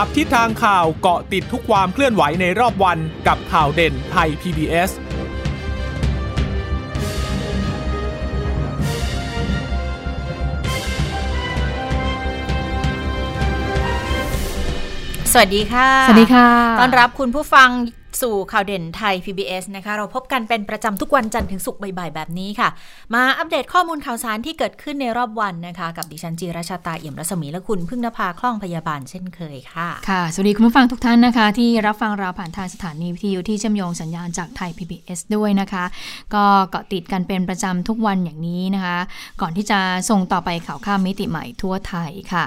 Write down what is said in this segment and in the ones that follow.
จับทิศทางข่าวเกาะติดทุกความเคลื่อนไหวในรอบวันกับข่าวเด่นไทย PBS สวัสดีค่ะ สวัสดีค่ะ ต้อนรับคุณผู้ฟัง สู่ข่าวเด่นไทย PBS นะคะ เราพบกันเป็นประจำทุกวันจันทร์ถึงศุกร์บ่ายๆ แบบนี้ค่ะ มาอัปเดตข้อมูลข่าวสารที่เกิดขึ้นในรอบวันนะคะ กับดิฉันจีราชาตาเอี่ยมรัศมีและคุณพึ่งนภาคล่องพยาบาลเช่นเคยค่ะ ค่ะ สวัสดีคุณผู้ฟังทุกท่านนะคะ ที่รับฟังเราผ่านทางสถานีวิทยุที่เชื่อมโยงสัญญาณจากไทย PBS ด้วยนะคะ ก็เกาะติดกันเป็นประจำทุกวันอย่างนี้นะคะ ก่อนที่จะส่งต่อไปข่าวข้ามมิติใหม่ทั่วไทยค่ะ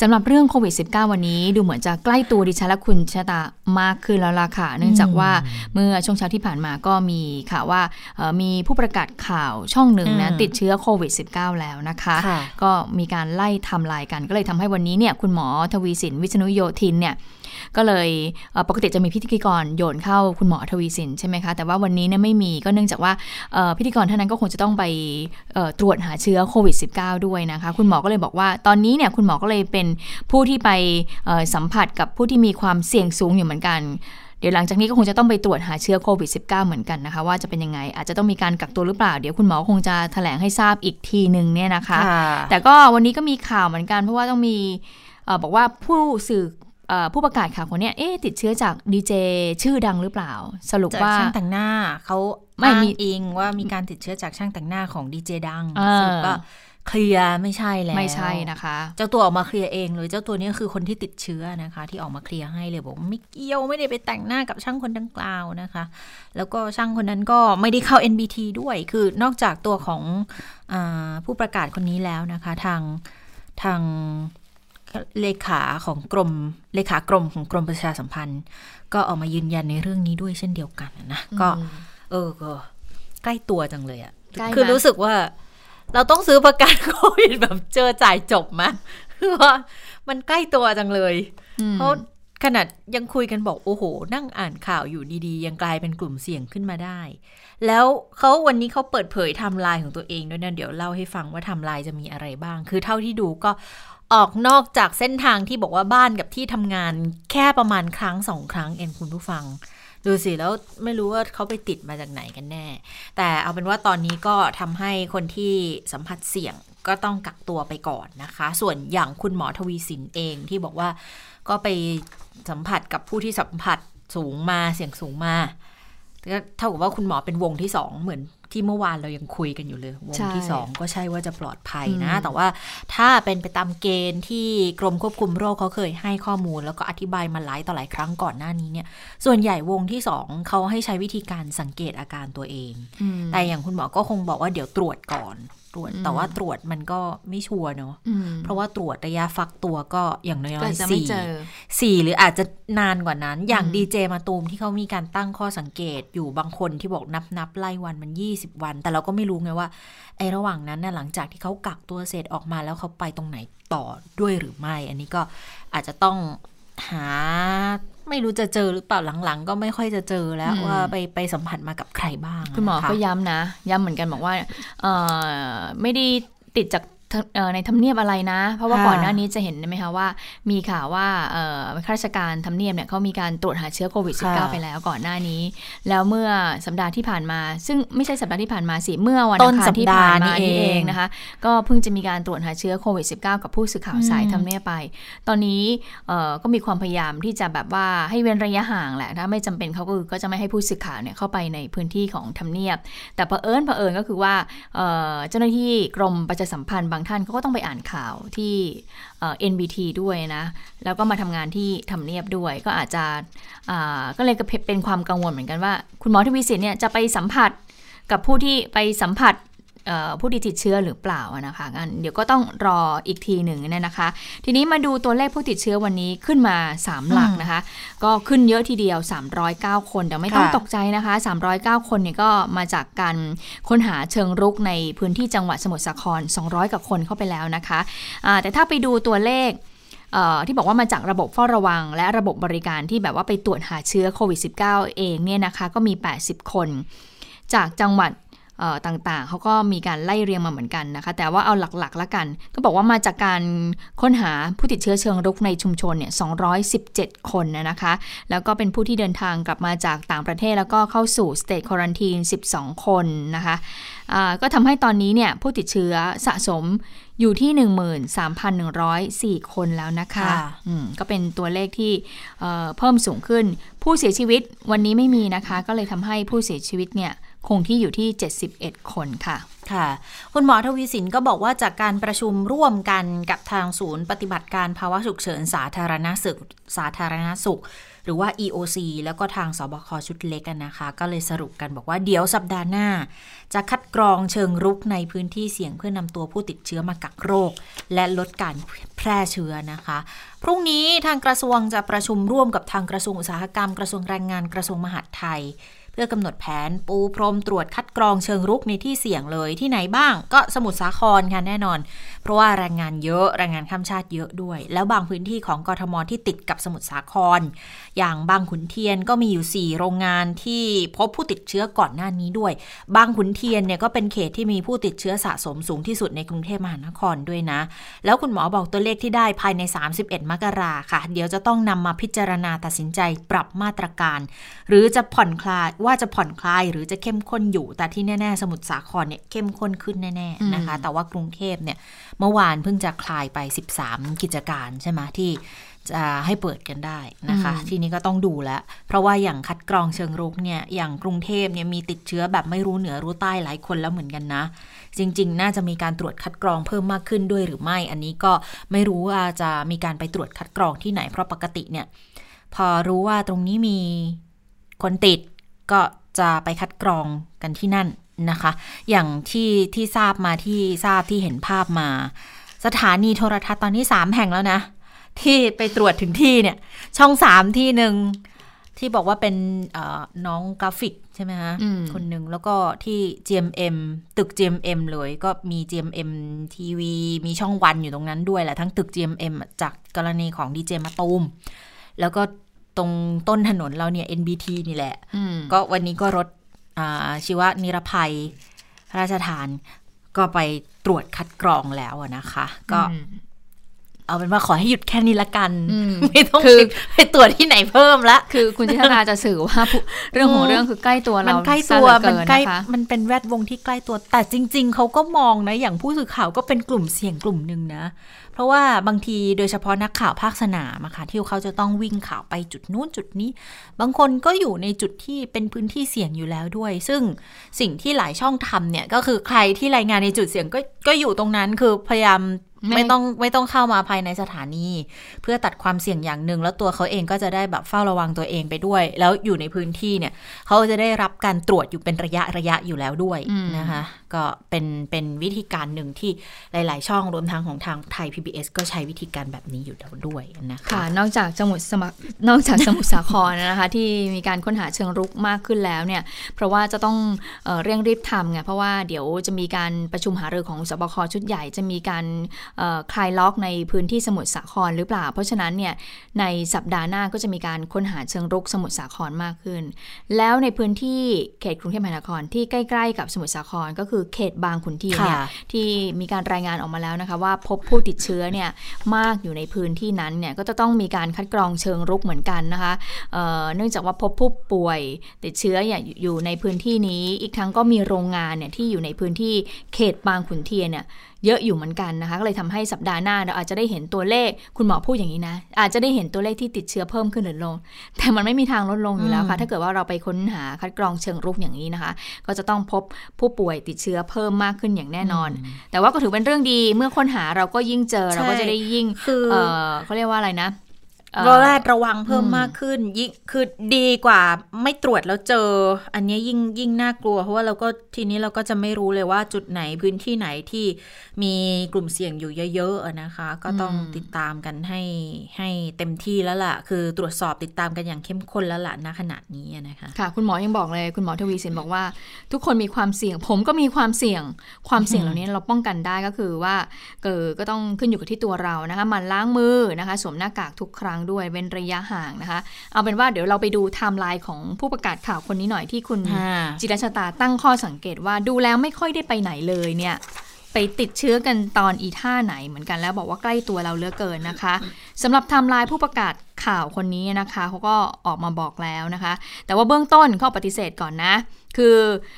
สำหรับเรื่องโควิด -19 วันนี้ดูเหมือนจะใกล้ตัวดิฉันและคุณชะตามากขึ้นแล้วล่ะค่ะ เนื่องจากว่าเมื่อช่วงเช้าที่ผ่านมาก็มีข่าวว่าเอ่อมีผู้ประกาศข่าวช่องหนึ่งนะอืมติดเชื้อโควิด -19 แล้วนะคะค่ะก็มีการไล่ไทำลายกัน ก็เลยทำให้วันนี้เนี่ยคุณหมอทวีสินวิษณุโยธินเนี่ยก็เลยเอ่อปกติจะมีพิธีกรโยนเข้าคุณหมอทวีสินใช่ไหมคะแต่ว่าวันนี้เนี่ยไม่มีก็เนื่องจากว่าเอ่อพิธีกรท่านนั้นก็คงจะต้องไปเอ่อตรวจหาเชื้อโควิด -19 ด้วยนะคะ คุณหมอก็เลยบอกว่าตอนนี้เนี่ยคุณหมอก็เลยเป็นผู้ที่ไปเอ่อสัมผัสกับผู้ที่มีความเสี่ยงสูงอยู่เหมือนกัน เดี๋ยวหลังจากนี้ก็คงจะต้องไปตรวจหาเชื้อโควิด -19 เหมือนกันนะคะ ว่าจะเป็นยังไง อาจจะต้องมีการกักตัวหรือเปล่า เดี๋ยวคุณหมอคงจะแถลงให้ทราบอีกทีหนึ่งเนี่ยนะคะ แต่ก็วันนี้ก็มีข่าวเหมือนกัน เพราะว่าต้องมีเออบอกว่าผู้สื่อเออผู้ประกาศข่าวคนเนี้ยเอ๊ะติดเชื้อจากดีเจชื่อดังหรือเปล่า สรุปจากว่าช่างแต่งหน้าเขาไม่อ้างมีเองว่ามีการติดเชื้อจากช่างแต่งหน้าของดีเจดังอ่าสรุปก็ เคลียร์ไม่ใช่แล้วไม่ใช่นะคะ เจ้าตัวออกมาเคลียร์เองเลยเจ้าตัวนี้คือคนที่ติดเชื้อนะคะ ที่ออกมาเคลียร์ให้เลยบอกว่าไม่เกี่ยวไม่ได้ไปแต่งหน้ากับช่างคนดังกล่าวนะคะ แล้วก็ช่างคนนั้นก็ไม่ได้เข้า NBT ด้วย คือนอกจากตัวของอาผู้ประกาศคนนี้แล้วนะคะ ทางทางเลขาของกรมเลขากรมของกรมประชาสัมพันธ์ ก็ออกมายืนยันในเรื่องนี้ด้วยเช่นเดียวกันนะก็ เออก็ใกล้ตัวจังเลยอะใกล้ไหมคือรู้สึกว่า เราต้องซื้อประกันโควิดแบบเจอจ่ายจบไหมคือว่ามันใกล้ตัวจังเลยอืมเพราะขนาดยังคุยกันบอกโอ้โห นั่งอ่านข่าวอยู่ดีๆ ยังกลายเป็นกลุ่มเสี่ยงขึ้นมาได้ แล้วเขาวันนี้เขาเปิดเผยไทม์ไลน์ของตัวเองด้วยนะเดี๋ยวเล่าให้ฟังว่าไทม์ไลน์จะมีอะไรบ้าง คือเท่าที่ดูก็ออกนอกจากเส้นทางที่บอกว่าบ้านกับที่ทำงานแค่ประมาณครั้งสองครั้งเองคุณผู้ฟัง ดูสิแล้วไม่รู้ว่าเขาไปติดมาจากไหนกันแน่ แต่เอาเป็นว่าตอนนี้ก็ทำให้คนที่สัมผัสเสี่ยงก็ต้องกักตัวไปก่อนนะคะ ส่วนอย่างคุณหมอทวีสินเองที่บอกว่าก็ไปสัมผัสกับผู้ที่สัมผัสสูงมาเสี่ยงสูงมาก็เท่ากับว่าคุณหมอเป็นวงที่สองเหมือน ที่เมื่อวานเรายังคุยกันอยู่เลย วงใช่ที่สองก็ใช่ว่าจะปลอดภัยนะอืมแต่ว่าถ้าเป็นไปตามเกณฑ์ที่กรมควบคุมโรคเขาเคยให้ข้อมูล แล้วก็อธิบายมาหลายต่อหลายครั้งก่อนหน้านี้เนี่ย ส่วนใหญ่วงที่สองเขาให้ใช้วิธีการสังเกตอาการตัวเองอืมแต่อย่างคุณหมอก็คงบอกว่าเดี๋ยวตรวจก่อน ตรวจอืมแต่ว่าตรวจมันก็ไม่ชัวร์เนาะอืมเพราะว่าตรวจระยะฟักตัวก็อย่างน้ก็อยจะๆไม่สี่เจอสี่หรืออาจจะนานกว่านั้น อย่างอืมดีเจมาตูมที่เขามีการตั้งข้อสังเกตอยู่บางคนที่บอกนับนับไล่วันมัน20วัน แต่เราก็ไม่รู้ไงว่าไอ้ระหว่างนั้นน่ะหลังจากที่เขากักตัวเสร็จออกมาแล้วเขาไปตรงไหนต่อด้วยหรือไม่ อันนี้ก็อาจจะต้อง หาไม่รู้จะเจอหรือเปล่าหลังๆ ก็ไม่ค่อยจะเจอแล้วอืมว่าไปไปสัมผัสมากับใครบ้าง คุณหมอนะะก็ย้ำนะ ย้ำเหมือนกันบอกว่าเอ่อไม่ได้ติดจากทเอ่อ ในทำเนียบอะไรนะ เพราะว่าค่ะก่อนหน้านี้จะเห็นไหมคะว่า มีข่าวว่าเอ่อข้าราชการทำเนียบเนี่ยเขามีการตรวจหาเชื้อโควิด -19 ไปแล้วก่อนหน้านี้ แล้วเมื่อสัปดาห์ที่ผ่านมา ซึ่งไม่ใช่สัปดาห์ที่ผ่านมาสิเมื่อวันต้อันงคาสัรปที่ดาผ่าห์นนี่มาเอนี่เองงนะคะ ก็เพิ่งจะมีการตรวจหาเชื้อโควิด -19 กับผู้สื่อข่าวสายอืมทำเนียบไป ตอนนี้เอ่อก็มีความพยายามที่จะแบบว่าให้เว้นระยะห่างแหละถ้าไม่จำเป็นเขาก็คือก็จะไม่ให้ผู้สื่อข่าวเนี่ยเข้าไปในพื้นที่ของทำเนียบ แต่เผอิญเผอิญก็คือว่าเอ่อเจ้าหน้าที่กรมประชาสัมพันธ์บางท่านเขาก็ต้องไปอ่านข่าวที่เอ่อ NBT ด้วยนะ แล้วก็มาทำงานที่ทำเนียบด้วย ก็อาจจะอ่าก็เลยเป็นความกังวลเหมือนกันว่า คุณหมอทวีสินเนี่ยจะไปสัมผัสกับผู้ที่ไปสัมผัส ผู้ที่ติดเชื้อหรือเปล่าอะนะคะงั้นเดี๋ยวก็ต้องรออีกทีหนึ่งเนี่ยนะคะ ทีนี้มาดูตัวเลขผู้ติดเชื้อวันนี้ขึ้นมา 3 หลักนะคะ ก็ขึ้นเยอะทีเดียว 309 คนแต่ไม่ต้องค่ะตกใจนะคะ 309 คนเนี่ยก็มาจากการค้นหาเชิงรุกในพื้นที่จังหวัดสมุทรสาคร 200 กว่าคนเข้าไปแล้วนะคะอ่าแต่ถ้าไปดูตัวเลขเอ่อที่บอกว่ามาจากระบบเฝ้าระวัง และระบบบริการที่แบบว่าไปตรวจหาเชื้อโควิด -19 เองเนี่ยนะคะ ก็มี 80 คน จากจังหวัด ต่างๆ เขาก็มีการไล่เรียงมาเหมือนกันนะคะ แต่ว่าเอาหลักๆแล้วกัน ก็บอกว่ามาจากการค้นหาผู้ติดเชื้อเชิงรุกในชุมชนเนี่ย217 คนนะคะ แล้วก็เป็นผู้ที่เดินทางกลับมาจากต่างประเทศแล้วก็เข้าสู่สเตทควอนตีน12 คนนะคะะก็ทำให้ตอนนี้เนี่ยผู้ติดเชื้อสะสมอยู่ที่ 13,104 คนแล้วนะคะก็เป็นตัวเลขที่เพิ่มสูงขึ้น ผู้เสียชีวิตวันนี้ไม่มีนะคะ ก็เลยทำให้ผู้เสียชีวิตเนี่ย คงที่อยู่ที่ 71 คนค่ะ ค่ะ คุณหมอทวีสินก็บอกว่าจากการประชุมร่วมกันกับทางศูนย์ปฏิบัติการภาวะฉุกเฉินสาธารณสุขสาธารณสุข หรือว่า EOC แล้วก็ทางสบคชุดเล็กนะคะ ก็เลยสรุปกันบอกว่าเดี๋ยวสัปดาห์หน้า จะคัดกรองเชิงรุกในพื้นที่เสี่ยงเพื่อนำตัวผู้ติดเชื้อมากักโรค และลดการแพร่เชื้อนะคะ พรุ่งนี้ทางกระทรวงจะประชุมร่วมกับทางกระทรวงอุตสาหกรรม กระทรวงแรงงานกระทรวงมหาดไทย เพื่อกำหนดแผนปูพรมตรวจคัดกรองเชิงรุกในที่เสี่ยงเลยที่ไหนบ้างก็สมุทรสาครค่ะแน่นอน เพราะว่าแรงงานเยอะแรงงานข้ามชาติเยอะด้วย แล้วบางพื้นที่ของกทมที่ติดกับสมุทรสาครอย่างบางขุนเทียนก็มีอยู่ 4 โรงงานที่พบผู้ติดเชื้อก่อนหน้านี้ด้วย บางขุนเทียนเนี่ยก็เป็นเขตที่มีผู้ติดเชื้อสะสมสูงที่สุดในกรุงเทพมหานครด้วยนะ แล้วคุณหมอบอกตัวเลขที่ได้ภายใน 31 มกราค่ะ เดี๋ยวจะต้องนำมาพิจารณาตัดสินใจปรับมาตรการ หรือจะผ่อนคลายว่าจะผ่อนคลายหรือจะเข้มข้นอยู่ แต่ที่แน่ๆ สมุทรสาครเนี่ยเข้มข้นขึ้นแน่ๆนะคะ แต่ว่ากรุงเทพเนี่ยเมื่อวานเพิ่งจะคลายไป 13 กิจการใช่ไหมที่ จะให้เปิดกันได้นะคะ ทีนี้ก็ต้องดูแล้ว เพราะว่าอย่างคัดกรองเชิงรุกเนี่ยอย่างกรุงเทพเนี่ยมีติดเชื้อแบบไม่รู้เหนือรู้ใต้หลายคนแล้วเหมือนกันนะ จริง ๆ น่าจะมีการตรวจคัดกรองเพิ่มมากขึ้นด้วยหรือไม่ อันนี้ก็ไม่รู้ว่าจะมีการไปตรวจคัดกรองที่ไหนเพราะปกติเนี่ย พอรู้ว่าตรงนี้มีคนติดก็จะไปคัดกรองกันที่นั่นนะคะ อย่างที่ที่ทราบมาที่ทราบที่เห็นภาพมา สถานีโทรทัศน์ตอนนี้สามแห่งแล้วนะ ที่ไปตรวจถึงที่เนี่ย ช่องสามที่หนึ่งที่บอกว่าเป็นน้องกราฟิกใช่ไหมคะคนหนึ่งแล้วก็ที่ GMM ตึก GMM เลย ก็มี GMM ทีวีมีช่องวันอยู่ตรงนั้นด้วยแหละทั้งตึก GMM จากกรณีของดีเจมาตูมแล้วก็ตรงต้นถนนเราเนี่ย NBT นี่แหละ ก็วันนี้ก็รถชีวนิรภัยพระราชทานก็ไปตรวจคัดกรองแล้วนะคะ ก็ เอาเป็นว่าขอให้หยุดแค่นี้ละกัน ไม่ต้องคือไปตรวจที่ไหนเพิ่มละ คือคุณจิตนาจะสื่อว่าเรื่องของเรื่องคือใกล้ตัวเรามันใกล้ตัวมันใกล้มันเป็นแวดวงที่ใกล้ตัว แต่จริง ๆเขาก็มองนะ อย่างผู้สื่อข่าวก็เป็นกลุ่มเสี่ยงกลุ่มหนึ่งนะ เพราะว่าบางทีโดยเฉพาะนักข่าวภาคสนามอะค่ะที่เขาจะต้องวิ่งข่าวไปจุดนู้นจุดนี้ บางคนก็อยู่ในจุดที่เป็นพื้นที่เสี่ยงอยู่แล้วด้วย ซึ่งสิ่งที่หลายช่องทำเนี่ยก็คือใครที่รายงานในจุดเสี่ยงก็ก็อยู่ตรงนั้นคือพยายาม ไม่ต้องไม่ต้องเข้ามาภายในสถานี เพื่อตัดความเสี่ยงอย่างหนึ่ง แล้วตัวเขาเองก็จะได้แบบเฝ้าระวังตัวเองไปด้วย แล้วอยู่ในพื้นที่เนี่ย เขาจะได้รับการตรวจอยู่เป็นระยะระยะอยู่แล้วด้วยนะคะ ก็เป็นเป็นวิธีการหนึ่งที่หลาย ๆ ช่องรวมทั้งของทางไทย PBS ก็ใช้วิธีการแบบนี้อยู่แล้วด้วยนะคะค่ะ นอกจากสมุทรสมัครนอกจากสมุทรสาครนะคะ ที่มีการค้นหาเชิงรุกมากขึ้นแล้วเนี่ย เพราะว่าจะต้องเร่งรีบทำไงเพราะว่าเดี๋ยวจะมีการประชุมหารือของสบคชุดใหญ่จะมีการคลายล็อกในพื้นที่สมุทรสาครหรือเปล่า เพราะฉะนั้นเนี่ยในสัปดาห์หน้าก็จะมีการค้นหาเชิงรุกสมุทรสาครมากขึ้น แล้วในพื้นที่เขตกรุงเทพมหานครที่ใกล้ ๆ กับสมุทรสาครก็คือเขตบางขุนเทียนเนี่ยที่มีการรายงานออกมาแล้วนะคะว่าพบผู้ติดเชื้อเนี่ยมากอยู่ในพื้นที่นั้นเนี่ยก็จะต้องมีการคัดกรองเชิงรุกเหมือนกันนะคะเเนื่องจากว่าพบผู้ป่วยติดเชื้ออยู่ในพื้นที่นี้ อีกทั้งก็มีโรงงานเนี่ยที่อยู่ในพื้นที่เขตบางขุนเทียนเนี่ย เยอะอยู่เหมือนกันนะคะก็เลยทำให้สัปดาห์หน้าเราอาจจะได้เห็นตัวเลขคุณหมอพูดอย่างนี้นะ อาจจะได้เห็นตัวเลขที่ติดเชื้อเพิ่มขึ้นหรือลง แต่มันไม่มีทางลดลงอยู่แล้วค่ะ ถ้าเกิดว่าเราไปค้นหาคัดกรองเชิงรุกอย่างนี้นะคะ ก็จะต้องพบผู้ป่วยติดเชื้อเพิ่มมากขึ้นอย่างแน่นอน แต่ว่าก็ถือเป็นเรื่องดีเมื่อค้นหาเราก็ยิ่งเจอเราก็จะได้ยิ่งเขาเรียกว่าอะไรนะ ระแวดระวังเพิ่มมากขึ้น ยิ่งคือดีกว่าไม่ตรวจแล้วเจอ อันนี้ยิ่งยิ่งน่ากลัว เพราะว่าเราก็ทีนี้เราก็จะไม่รู้เลยว่าจุดไหนพื้นที่ไหนที่มีกลุ่มเสี่ยงอยู่เยอะๆนะคะ ก็ต้องติดตามกันให้ให้เต็มที่แล้วล่ะ คือตรวจสอบติดตามกันอย่างเข้มข้นแล้วล่ะณขณะนี้นะคะค่ะ คุณหมอยังบอกเลยคุณหมอทวีสินบอกว่า ทุกคนมีความเสี่ยง ผมก็มีความเสี่ยงความเสี่ยงเหล่านี้เราป้องกันได้ก็คือว่าเกิดก็ต้องขึ้นอยู่กับที่ตัวเรานะคะมันล้างมือนะคะ สวมหน้ากากทุกครั้งด้วยเว้นระยะห่างนะคะ เอาเป็นว่าเดี๋ยวเราไปดูไทม์ไลน์ของผู้ประกาศข่าวคนนี้หน่อยที่คุณจิรชตาตั้งข้อสังเกตว่าดูแล้วไม่ค่อยได้ไปไหนเลยเนี่ยไปติดเชื้อกันตอนอีท่าไหนเหมือนกันแล้วบอกว่าใกล้ตัวเราเหลือเกินนะคะสำหรับไทม์ไลน์ผู้ประกาศข่าวคนนี้นะคะเขาก็ออกมาบอกแล้วนะคะ แต่ว่าเบื้องต้นเขาปฏิเสธก่อนนะ คือ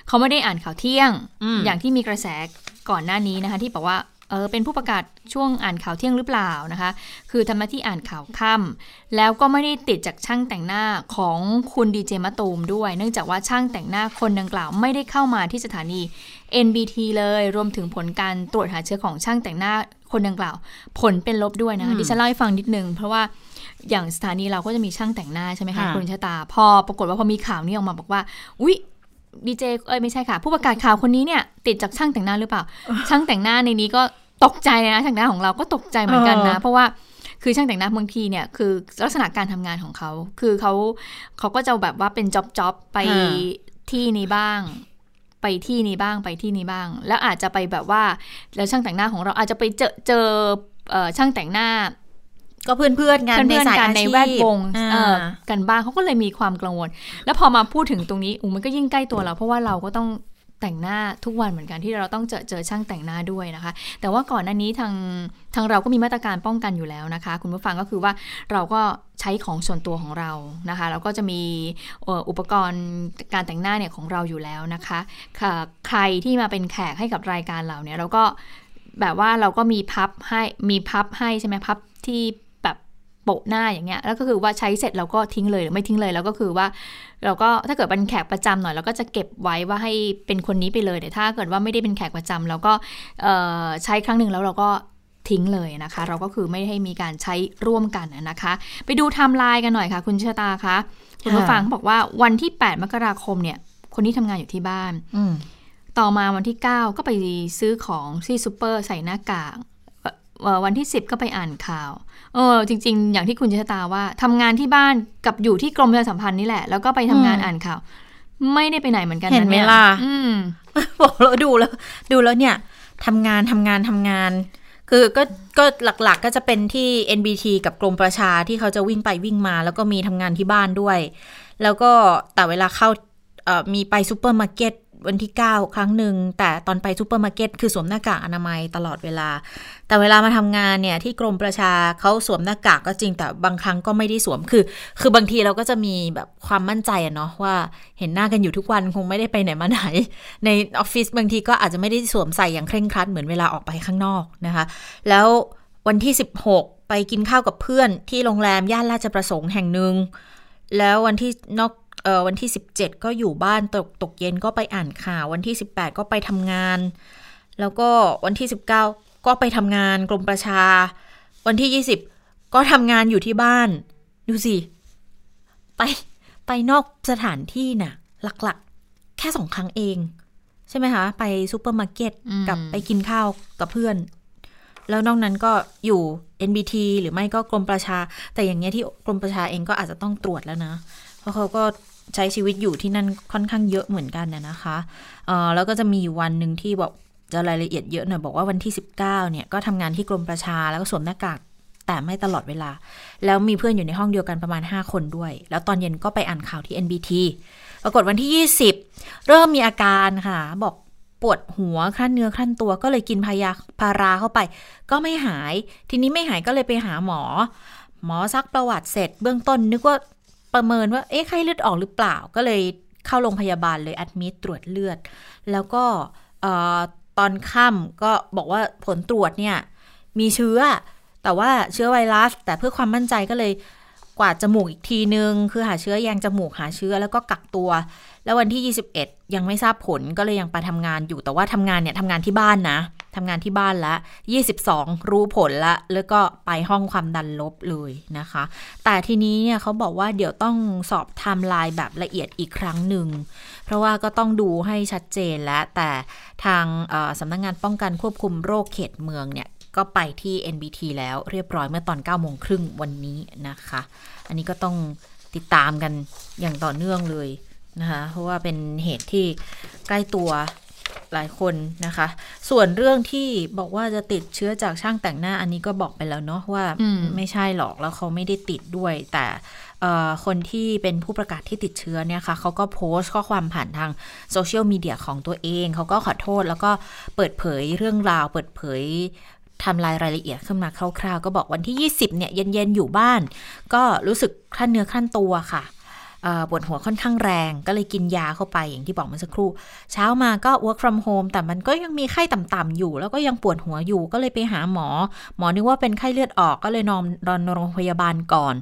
เขาไม่ได้อ่านข่าวเที่ยงอืมอย่างที่มีกระแสก่อนหน้านี้นะคะ ที่บอกว่าเออเป็นผู้ประกาศ ช่วงอ่านข่าวเที่ยงหรือเปล่านะคะ คือทำหน้าที่อ่านข่าวค่ำแล้วก็ไม่ได้ติดจากช่างแต่งหน้าของคุณดีเจมะตูมด้วย เนื่องจากว่าช่างแต่งหน้าคนดังกล่าวไม่ได้เข้ามาที่สถานี NBT เลย รวมถึงผลการตรวจหาเชื้อของช่างแต่งหน้าคนดังกล่าว ผลเป็นลบด้วยนะคะดิฉันเล่าให้ฟังนิดนึง เพราะว่าอย่างสถานีเราก็จะมีช่างแต่งหน้าใช่ไหมคะค่ะคุณชะตา พอปรากฏว่าพอมีข่าวนี้ออกมาบอกว่าอุ๊ยดีเจเอ้ยไม่ใช่ค่ะ ผู้ประกาศข่าวคนนี้เนี่ย ติดจากช่างแต่งหน้าหรือเปล่า ช่างแต่งหน้าในนี้ก็ ตกใจนะช่างแต่งหน้าของเราก็ตกใจเหมือนกันนะ เพราะว่าคือช่างแต่งหน้าบางทีเนี่ยคือลักษณะการทำงานของเขา คือเขาเขาก็จะแบบว่าเป็นจ็อบจ็อบไปค่ะที่นี้บ้าง ไปที่นี้บ้างไปที่นี้บ้าง แล้วอาจจะไปแบบว่าแล้วช่างแต่งหน้าของเราอาจจะไปเจอเจอเอ่อช่างแต่งหน้า ก็เพื่อนเพื่อนๆกันในเพื่อนสายๆกันอาในชีพแวดวงอ่าเอ่อกันบ้างเขาก็เลยมีความกังวล แล้วพอมาพูดถึงตรงนี้อูมันก็ยิ่งใกล้ตัวเรา เพราะว่าเราก็ต้อง แต่งหน้าทุกวันเหมือนกันที่เราต้องเจอเจอช่างแต่งหน้าด้วยนะคะ แต่ว่าก่อนหน้านี้ทางทางเราก็มีมาตรการป้องกันอยู่แล้วนะคะ คุณผู้ฟังก็คือว่าเราก็ใช้ของส่วนตัวของเรานะคะแล้วก็จะมีอุปกรณ์การแต่งหน้าเนี่ยของเราอยู่แล้วนะคะค่ะใครที่มาเป็นแขกให้กับรายการเราเนี่ยเราก็แบบว่าเราก็มีพับให้มีพับให้ใช่ไหมพับที่ โปะหน้าอย่างเงี้ยแล้วก็คือว่าใช้เสร็จเราก็ทิ้งเลยหรือไม่ทิ้งเลยแล้วก็คือว่า เราก็ถ้าเกิดเป็นแขกประจำหน่อยเราก็จะเก็บไว้ว่าให้เป็นคนนี้ไปเลยแต่ถ้าเกิดว่าไม่ได้เป็นแขกประจำเราก็เอ่อใช้ครั้งหนึ่งแล้วเราก็ทิ้งเลยนะคะ เราก็คือไม่ให้มีการใช้ร่วมกันนะคะ ไปดูไทม์ไลน์กันหน่อยค่ะ คุณชะตาคะคุณผู้ฟังเขาบอกว่าวันที่ 8 มกราคมเนี่ย คนที่ทำงานอยู่ที่บ้านอืมต่อมาวันที่ 9 ก็ไปซื้อของที่ซูเปอร์ใส่หน้ากากเอ่อเอ่อ วันที่ 10 ก็ไปอ่านข่าว เออ จริง ๆ อย่างที่คุณชะตาว่าทำงานที่บ้านกับอยู่ที่กรมประชาสัมพันธ์นี่แหละ แล้วก็ไปทำงานอืมอ่านข่าว ไม่ได้ไปไหนเหมือนกันเห็นไหมล่ะอืมบอกแล้วดูแล้ว ดูแล้วเนี่ยทำงานทำงานทำงาน คือก็ก็หลักๆก็จะเป็นที่ NBT กับกรมประชาที่เขาจะวิ่งไปวิ่งมา แล้วก็มีทำงานที่บ้านด้วย แล้วก็แต่เวลาเข้าเอ่อมีไปซูเปอร์มาร์เก็ต วันที่ 9 ครั้งหนึ่ง แต่ตอนไปซูเปอร์มาร์เก็ตคือสวมหน้ากากอนามัยตลอดเวลา แต่เวลามาทำงานเนี่ยที่กรมประชาเขาสวมหน้ากากก็จริง แต่บางครั้งก็ไม่ได้สวมคือ คือบางทีเราก็จะมีแบบความมั่นใจอะเนาะว่าเห็นหน้ากันอยู่ทุกวันคงไม่ได้ไปไหนมาไหน ในออฟฟิศบางทีก็อาจจะไม่ได้สวมใส่อย่างเคร่งครัดเหมือนเวลาออกไปข้างนอกนะคะ แล้ววันที่ 16 ไปกินข้าวกับเพื่อนที่โรงแรมย่านราชประสงค์แห่งหนึ่งแล้ววันที่นอก วันที่ 17 ก็อยู่บ้านตกตกเย็นก็ไปอ่านข่าว วันที่ 18 ก็ไปทำงาน แล้วก็วันที่ 19 ก็ไปทำงานกรมประชา วันที่ 20 ก็ทำงานอยู่ที่บ้าน ดูสิ ไปไปนอกสถานที่น่ะ หลักๆ แค่สองครั้งเอง ใช่ไหมคะ ไปซูเปอร์มาร์เก็ตอืมกับไปกินข้าวกับเพื่อนแล้วนอกนั้นก็อยู่ NBT หรือไม่ก็กรมประชา แต่อย่างเงี้ยที่กรมประชาเองก็อาจจะต้องตรวจแล้วนะ เพราะเขาก็ ใช้ชีวิตอยู่ที่นั่นค่อนข้างเยอะเหมือนกันนะนะคะเออแล้วก็จะมีวันหนึ่งที่บอกจะรายละเอียดเยอะหน่อยบอกว่าวันที่ 19เนี่ยก็ทำงานที่กรมประชาแล้วก็สวมหน้ากากแต่ไม่ตลอดเวลา แล้วมีเพื่อนอยู่ในห้องเดียวกันประมาณ 5 คนด้วย แล้วตอนเย็นก็ไปอ่านข่าวที่ NBT ปรากฏวันที่ 20 เริ่มมีอาการค่ะ บอกปวดหัวครั่นเนื้อครั่นตัวก็เลยกินพายาพาราเข้าไป ก็ไม่หาย ทีนี้ไม่หายก็เลยไปหาหมอ หมอซักประวัติเสร็จ เบื้องต้นนึกว่า ประเมินว่าเอ๊ะไข้เลือดออกหรือเปล่าก็เลยเข้าโรงพยาบาลเลยแอดมิดตรวจเลือด แล้วก็ตอนค่ำก็บอกว่าผลตรวจเนี่ยมีเชื้อ แต่ว่าเชื้อไวรัส แต่เพื่อความมั่นใจก็เลย กวาดจมูกอีกทีนึง คือหาเชื้อแยงจมูกหาเชื้อแล้วก็กักตัว แล้ววันที่ 21 ยังไม่ทราบผลก็เลยยังไปทำงานอยู่แต่ว่าทำงานเนี่ยทำงานที่บ้านนะทำงานที่บ้านละ 22 รู้ผลละ แล้วก็ไปห้องความดันลบเลยนะคะ แต่ทีนี้เนี่ยเขาบอกว่าเดี๋ยวต้องสอบไทม์ไลน์แบบละเอียดอีกครั้งหนึ่ง เพราะว่าก็ต้องดูให้ชัดเจนและแต่ทางสำนักงานป้องกันควบคุมโรคเขตเมืองเนี่ย ก็ไปที่ NBT แล้วเรียบร้อยเมื่อตอน9โมงครึ่งวันนี้นะคะ อันนี้ก็ต้องติดตามกันอย่างต่อเนื่องเลยนะคะ เพราะว่าเป็นเหตุที่ใกล้ตัวหลายคนนะคะ ส่วนเรื่องที่บอกว่าจะติดเชื้อจากช่างแต่งหน้าอันนี้ก็บอกไปแล้วเนาะว่าอืมไม่ใช่หรอกแล้วเขาไม่ได้ติดด้วย แต่เอ่อคนที่เป็นผู้ประกาศที่ติดเชื้อเนี่ยค่ะเขาก็โพสต์ข้อความผ่านทางโซเชียลมีเดียของตัวเอง เขาก็ขอโทษแล้วก็เปิดเผยเรื่องราว เปิดเผย ทำรายรายละเอียดขึ้นมาคร่าวๆ ก็บอกวันที่ 20 เนี่ย เย็น ๆ อยู่บ้าน ก็รู้สึกคลั่นเนื้อคลั่นตัวค่ะปวดหัวค่อนข้างแรงก็เลยกินยาเข้าไปอย่างที่บอกเมื่อสักครู่ เช้ามาก็ work from home แต่มันก็ยังมีไข้ต่ำๆอยู่ แล้วก็ยังปวดหัวอยู่ก็เลยไปหาหมอ หมอนึกว่าเป็นไข้เลือดออกก็เลยนอนนอนโรงพยาบาลก่อน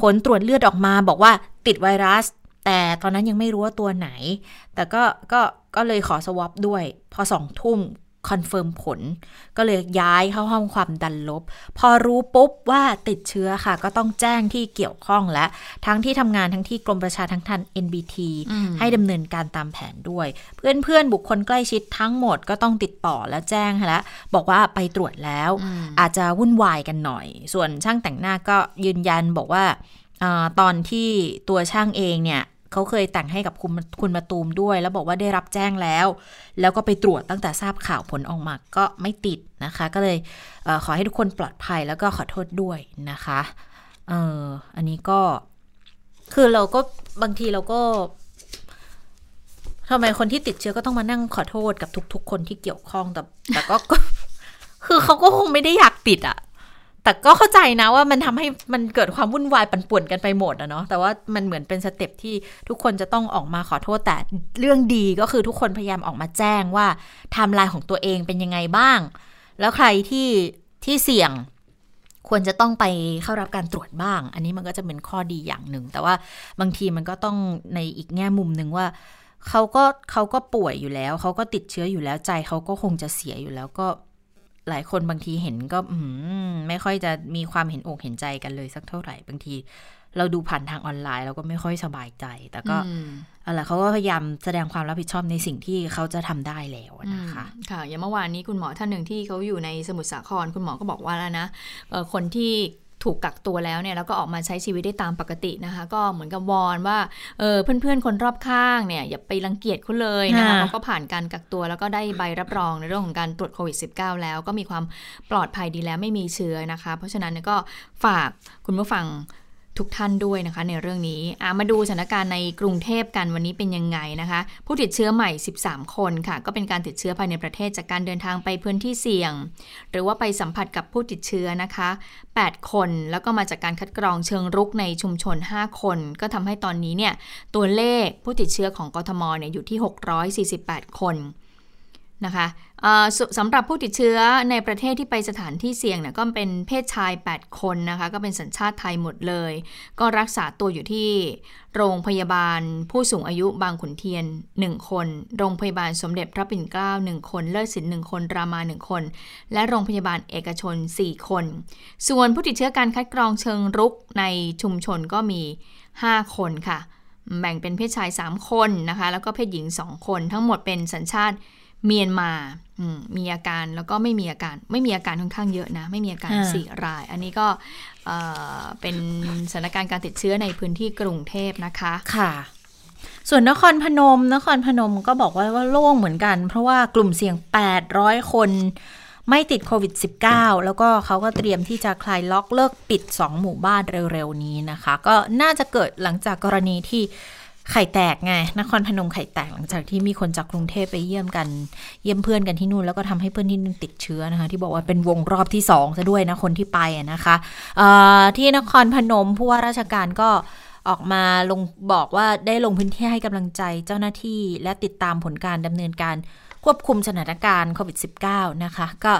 ผลตรวจเลือดออกมาบอกว่าติดไวรัส แต่ตอนนั้นยังไม่รู้ว่าตัวไหน แต่ก็ก็ก็เลยขอ swab ด้วย พอสองทุ่ม confirm ผล ก็เลยย้ายเข้าห้องความดันลบ พอรู้ปุ๊บว่าติดเชื้อค่ะ ก็ต้องแจ้งที่เกี่ยวข้องและ ทั้งที่ทำงานทั้งที่กรมประชาทังทัน NBT อืมให้ดำเนินการตามแผนด้วยเพื่อนเพื่อนๆบุคคลใกล้ชิดทั้งหมดก็ต้องติดต่อและแจ้งแล้วบอกว่าไปตรวจแล้วอืมอาจจะวุ่นวายกันหน่อย ส่วนช่างแต่งหน้าก็ยืนยันบอกว่าอาตอนที่ตัวช่างเองเนี่ย เขาเคยแต่งให้กับคุณคุณมาตูมด้วย แล้วบอกว่าได้รับแจ้งแล้ว แล้วก็ไปตรวจตั้งแต่ทราบข่าวผลออกมาก็ไม่ติดนะคะ ก็เลยเออขอให้ทุกคนปลอดภัยแล้วก็ขอโทษด้วยนะคะเอออันนี้ก็คือเราก็บางทีเราก็ทำไมคนที่ติดเชื้อก็ต้องมานั่งขอโทษกับทุก ๆ คนที่เกี่ยวข้องแต่แต่ก็ก็คือเขาก็คงไม่ได้อยากติดอะ แต่ก็เข้าใจนะว่ามันทำให้มันเกิดความวุ่นวายปั่นป่วนกันไปหมดอะเนาะแต่ว่ามันเหมือนเป็น step ที่ทุกคนจะต้องออกมาขอโทษแต่เรื่องดีก็คือทุกคนพยายามออกมาแจ้งว่าไทม์ไลน์ของตัวเองเป็นยังไงบ้าง แล้วใครที่ที่เสี่ยงควรจะต้องไปเข้ารับการตรวจบ้าง อันนี้มันก็จะเป็นข้อดีอย่างหนึ่ง แต่ว่าบางทีมันก็ต้องในอีกแง่มุมหนึ่งว่าเขาก็เขาก็ป่วยอยู่แล้ว เขาก็ติดเชื้ออยู่แล้วใจเขาก็คงจะเสียอยู่แล้วก็ หลายคนบางทีเห็นก็อืมไม่ค่อยจะมีความเห็นอกเห็นใจกันเลยสักเท่าไหร่บางที เราดูผ่านทางออนไลน์เราก็ไม่ค่อยสบายใจ แต่ก็อืมอะไรเขาก็พยายามแสดงความรับผิดชอบในสิ่งที่เขาจะทำได้แล้วนะคะอืมค่ะอย่างเมื่อวานนี้คุณหมอท่านหนึ่งที่เขาอยู่ในสมุทรสาครคุณหมอก็บอกว่าแล้วนะเอ่อคนที่ ถูกกักตัวแล้วเนี่ยแล้วก็ออกมาใช้ชีวิตได้ตามปกตินะคะ ก็เหมือนกับวอนว่าเออเพื่อนๆคนรอบข้างเนี่ยอย่าไปรังเกียจเขาเลยนะคะค่ะเขาก็ผ่านการกักตัวแล้วก็ได้ใบรับรองในเรื่องของการตรวจโควิด -19 แล้วก็มีความปลอดภัยดีแล้วไม่มีเชื้อนะคะ เพราะฉะนั้นเนี่ยก็ฝากคุณผู้ฟัง ทุกท่านด้วยนะคะในเรื่องนี้มาดูสถานการณ์ในกรุงเทพกันวันนี้เป็นยังไงนะคะ ผู้ติดเชื้อใหม่ 13 คนค่ะ ก็เป็นการติดเชื้อภายในประเทศจากการเดินทางไปพื้นที่เสี่ยง หรือว่าไปสัมผัสกับผู้ติดเชื้อนะคะ 8 คน แล้วก็มาจากการคัดกรองเชิงรุกในชุมชน 5 คน ก็ทำให้ตอนนี้เนี่ยตัวเลขผู้ติดเชื้อของกทมเนี่ยอยู่ที่ 648 คน นะคะสสำหรับผู้ติดเชื้อในประเทศที่ไปสถานที่เสี่ยงเนี่ยก็เป็นเพศชาย 8 คนนะคะก็เป็นสัญชาติไทยหมดเลย ก็รักษาตัวอยู่ที่โรงพยาบาลผู้สูงอายุบางขุนเทียน 1 คน โรงพยาบาลสมเด็จพระปิ่นเกล้า 1 คน เลิศศิลป์1คน รามา 1 คน และโรงพยาบาลเอกชน 4 คน ส่วนผู้ติดเชื้อการคัดกรองเชิงรุกในชุมชนก็มี 5 คนค่ะ แบ่งเป็นเพศชาย 3 คนนะคะแล้วก็เพศหญิง 2 คน ทั้งหมดเป็นสัญชาติ เมียนมาอืมมีอาการแล้วก็ไม่มีอาการไม่มีอาการค่อนข้างเยอะนะ ไม่มีอาการอ่าสี่ราย อันนี้ก็เอ่อเป็นสถานการณ์การติดเชื้อในพื้นที่กรุงเทพนะคะค่ะ ส่วนนครพนม นครพนมก็บอกว่าว่าโล่งเหมือนกัน เพราะว่ากลุ่มเสี่ยง 800 คนไม่ติดโควิด -19 แล้วก็เขาก็เตรียมที่จะคลายล็อกเลิกปิด 2 หมู่บ้านเร็ว ๆ นี้นะคะ ก็น่าจะเกิดหลังจากกรณีที่ ไข่แตกไงนครพนมไข่แตกหลังจากที่มีคนจากกรุงเทพไปเยี่ยมกัน เยี่ยมเพื่อนกันที่นู่นแล้วก็ทำให้เพื่อนที่นู่นติดเชื้อนะคะ ที่บอกว่าเป็นวงรอบที่สองซะด้วยนะคนที่ไปนะคะเอ่อที่นครพนมผู้ว่าราชการก็ออกมาลงบอกว่าได้ลงพื้นที่ให้กำลังใจเจ้าหน้าที่และติดตามผลการดำเนินการควบคุมสถานการณ์โควิด -19 นะคะ ก็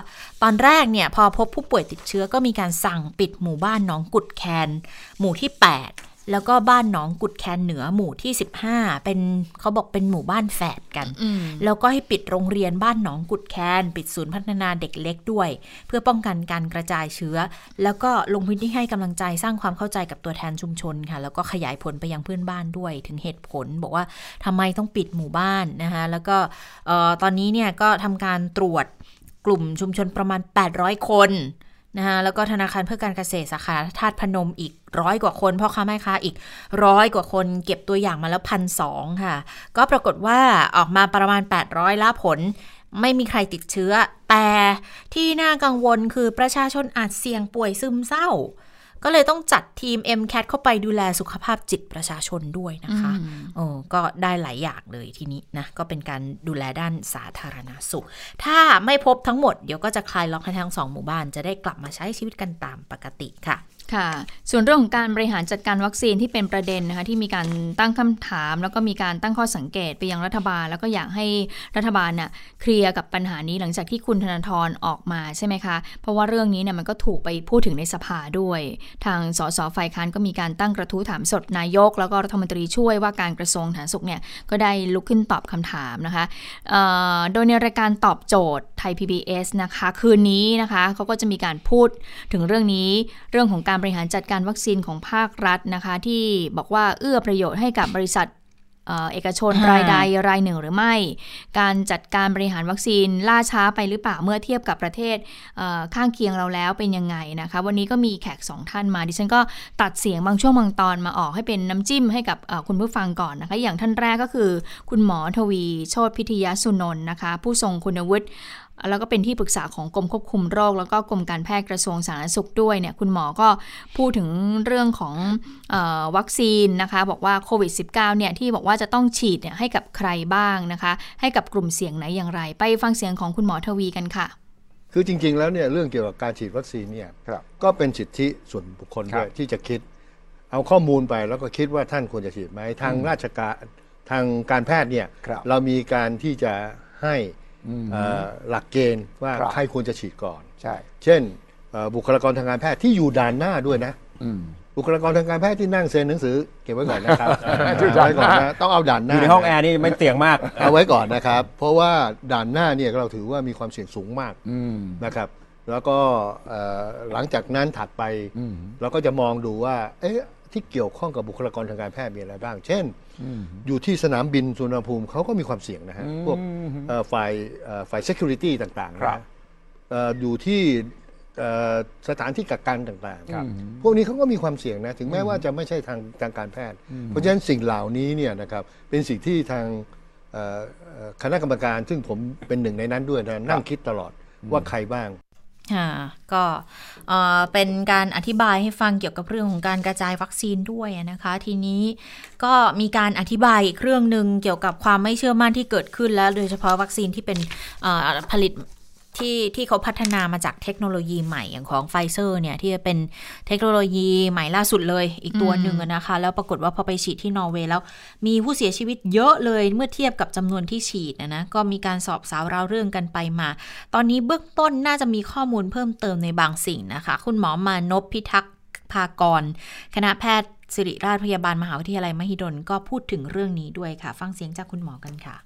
ตอนแรกเนี่ยพอพบผู้ป่วยติดเชื้อก็มีการสั่งปิดหมู่บ้านหนองกุดแคน หมู่ที่ 8 แล้วก็บ้านหนองกุดแคนเหนือหมู่ที่ 15 เป็นเขาบอกเป็นหมู่บ้านแฝดกันอืมแล้วก็ให้ปิดโรงเรียนบ้านหนองกุดแคน ปิดศูนย์พัฒนาเด็กเล็กด้วย เพื่อป้องกันการกระจายเชื้อ แล้วก็ลงพื้นที่ให้กำลังใจสร้างความเข้าใจกับตัวแทนชุมชนค่ะ แล้วก็ขยายผลไปยังเพื่อนบ้านด้วย ถึงเหตุผลบอกว่าทำไมต้องปิดหมู่บ้านนะคะแล้วก็เอ่อตอนนี้เนี่ยก็ทำการตรวจกลุ่มชุมชนประมาณ 800 คน นะคะแล้วก็ธนาคารเพื่อการเกษตรสาขาธาตุพนมอีกร้อยกว่าคนพ่อค้าแม่ค้าอีกร้อยกว่าคนเก็บตัวอย่างมาแล้วพันสองค่ะ ก็ปรากฏว่าออกมาประมาณ 800ล่าผล ไม่มีใครติดเชื้อ แต่ที่น่ากังวลคือประชาชนอาจเสี่ยงป่วยซึมเศร้า ก็เลยต้องจัดทีม MCAT เข้าไปดูแลสุขภาพจิตประชาชนด้วยนะคะโอ้ก็ได้หลายอย่างเลยทีนี้นะ ก็เป็นการดูแลด้านสาธารณาสุข ถ้าไม่พบทั้งหมด เดี๋ยวก็จะคลายล็อกให้ทั้งสองหมู่บ้านจะได้กลับมาใช้ชีวิตกันตามปกติค่ะ ค่ะ ส่วนเรื่องของการบริหารจัดการวัคซีนที่เป็นประเด็นนะคะที่มีการตั้งคำถาม แล้วก็มีการตั้งข้อสังเกตไปยังรัฐบาล แล้วก็อยากให้รัฐบาลน่ะเคลียร์กับปัญหานี้หลังจากที่คุณธนาธรออกมาใช่ไหมคะ เพราะว่าเรื่องนี้เนี่ยมันก็ถูกไปพูดถึงในสภาด้วย ทางสสฝ่ายค้านก็มีการตั้งกระทู้ถามสดนายก แล้วก็รัฐมนตรีช่วยว่าการกระทรวงสาธารณสุขเนี่ยก็ได้ลุกขึ้นตอบคำถามนะคะโดยในรายการตอบโจทย์ไทย PBS นะคะคืนนี้นะคะเขาก็จะมีการพูดถึงเรื่องนี้เรื่องของการบริหารจัดการวัคซีนของภาครัฐนะคะ ที่บอกว่าเอื้อประโยชน์ให้กับบริษัทเอกชนรายใดรายหนึ่งหรือไม่ การจัดการบริหารวัคซีนล่าช้าไปหรือเปล่าเมื่อเทียบกับประเทศข้างเคียงเราแล้วเป็นยังไงนะคะ วันนี้ก็มีแขกสองท่านมา ดิฉันก็ตัดเสียงบางช่วงบางตอนมาออกให้เป็นน้ำจิ้มให้กับคุณผู้ฟังก่อนนะคะ อย่างท่านแรกก็คือ คุณหมอทวีโชตพิทยาสุนนท์นะคะ ผู้ทรงคุณวุฒิ แล้วก็เป็นที่ปรึกษาของกรมควบคุมโรค แล้วก็กรมการแพทย์กระทรวงสาธารณสุขด้วยเนี่ยคุณหมอก็พูดถึงเรื่องของออวัคซีนนะคะ บอกว่าโควิด -19 เนี่ยที่บอกว่าจะต้องฉีดเนี่ยให้กับใครบ้างนะคะ ให้กับกลุ่มเสี่ยงไหนอย่างไร ไปฟังเสียงของคุณหมอทวีกันค่ะ คือจริง ๆ แล้วเนี่ยเรื่องเกี่ยวกับการฉีดวัคซีนเนี่ยก็เป็นสิทธิส่วนบุคคลด้วยที่จะคิด เอาข้อมูลไปแล้วก็คิดว่าท่านควรจะฉีดไหมทางราชการทางการแพทย์เนี่ยรเรามีการที่จะให้ หลักเกณฑ์ว่าใครควรจะฉีดก่อน ใช่ เช่นบุคลากรทางการแพทย์ที่อยู่ด่านหน้าด้วยนะบุคลากรทางการแพทย์ที่นั่งเซ็นหนังสือเก็บไว้ก่อนนะครับไว้ก่อนนะต้องเอาด่านหน้าอยู่ในห้องแอร์นี่ไม่เสี่ยงมาก เอาไว้ก่อนนะครับ เพราะว่าด่านหน้าเนี่ยเราถือว่ามีความเสี่ยงสูงมากนะครับ แล้วก็หลังจากนั้นถัดไปเราก็จะมองดูว่า เอ๊ะที่เกี่ยวข้องกับบุคลากรทางการแพทย์มีอะไรบ้าง เช่น อยู่ที่สนามบินสุวรรณภูมิเขาก็มีความเสี่ยงนะฮะ พวกฝ่ายฝ่าย security ต่างๆนะอยู่ที่สถานที่กักกันต่างๆ พวกนี้เขาก็มีความเสี่ยงนะ ถึงแม้ว่าจะไม่ใช่ทางทางการแพทย์ เพราะฉะนั้นสิ่งเหล่านี้เนี่ยนะครับ เป็นสิ่งที่ทางคณะกรรมการ ซึ่งผมเป็นหนึ่งในนั้นด้วยนะ นั่งคิดตลอดว่าใครบ้างค่ะ ก็เป็นการอธิบายให้ฟังเกี่ยวกับเรื่องของการกระจายวัคซีนด้วยนะคะ ทีนี้ก็มีการอธิบายอีกเรื่องหนึ่งเกี่ยวกับความไม่เชื่อมั่นที่เกิดขึ้นแล้ว โดยเฉพาะวัคซีนที่เป็นผลิต ที่ที่เขาพัฒนามาจากเทคโนโลยีใหม่อย่างของไฟเซอร์เนี่ยที่เป็นเทคโนโลยีใหม่ล่าสุดเลยอีกตัวหนึ่งนะคะ แล้วปรากฏว่าพอไปฉีดที่นอร์เวย์แล้ว มีผู้เสียชีวิตเยอะเลยเมื่อเทียบกับจำนวนที่ฉีดนะนะก็มีการสอบสาวราวเรื่องกันไปมา ตอนนี้เบื้องต้นน่าจะมีข้อมูลเพิ่มเติมในบางสิ่งนะคะ คุณหมอมานพพิทักษ์ภากร คณะแพทย์ศิริราชพยาบาลมหาวิทยาลัยมหิดลก็พูดถึงเรื่องนี้ด้วยค่ะ ฟังเสียงจากคุณหมอกันค่ะ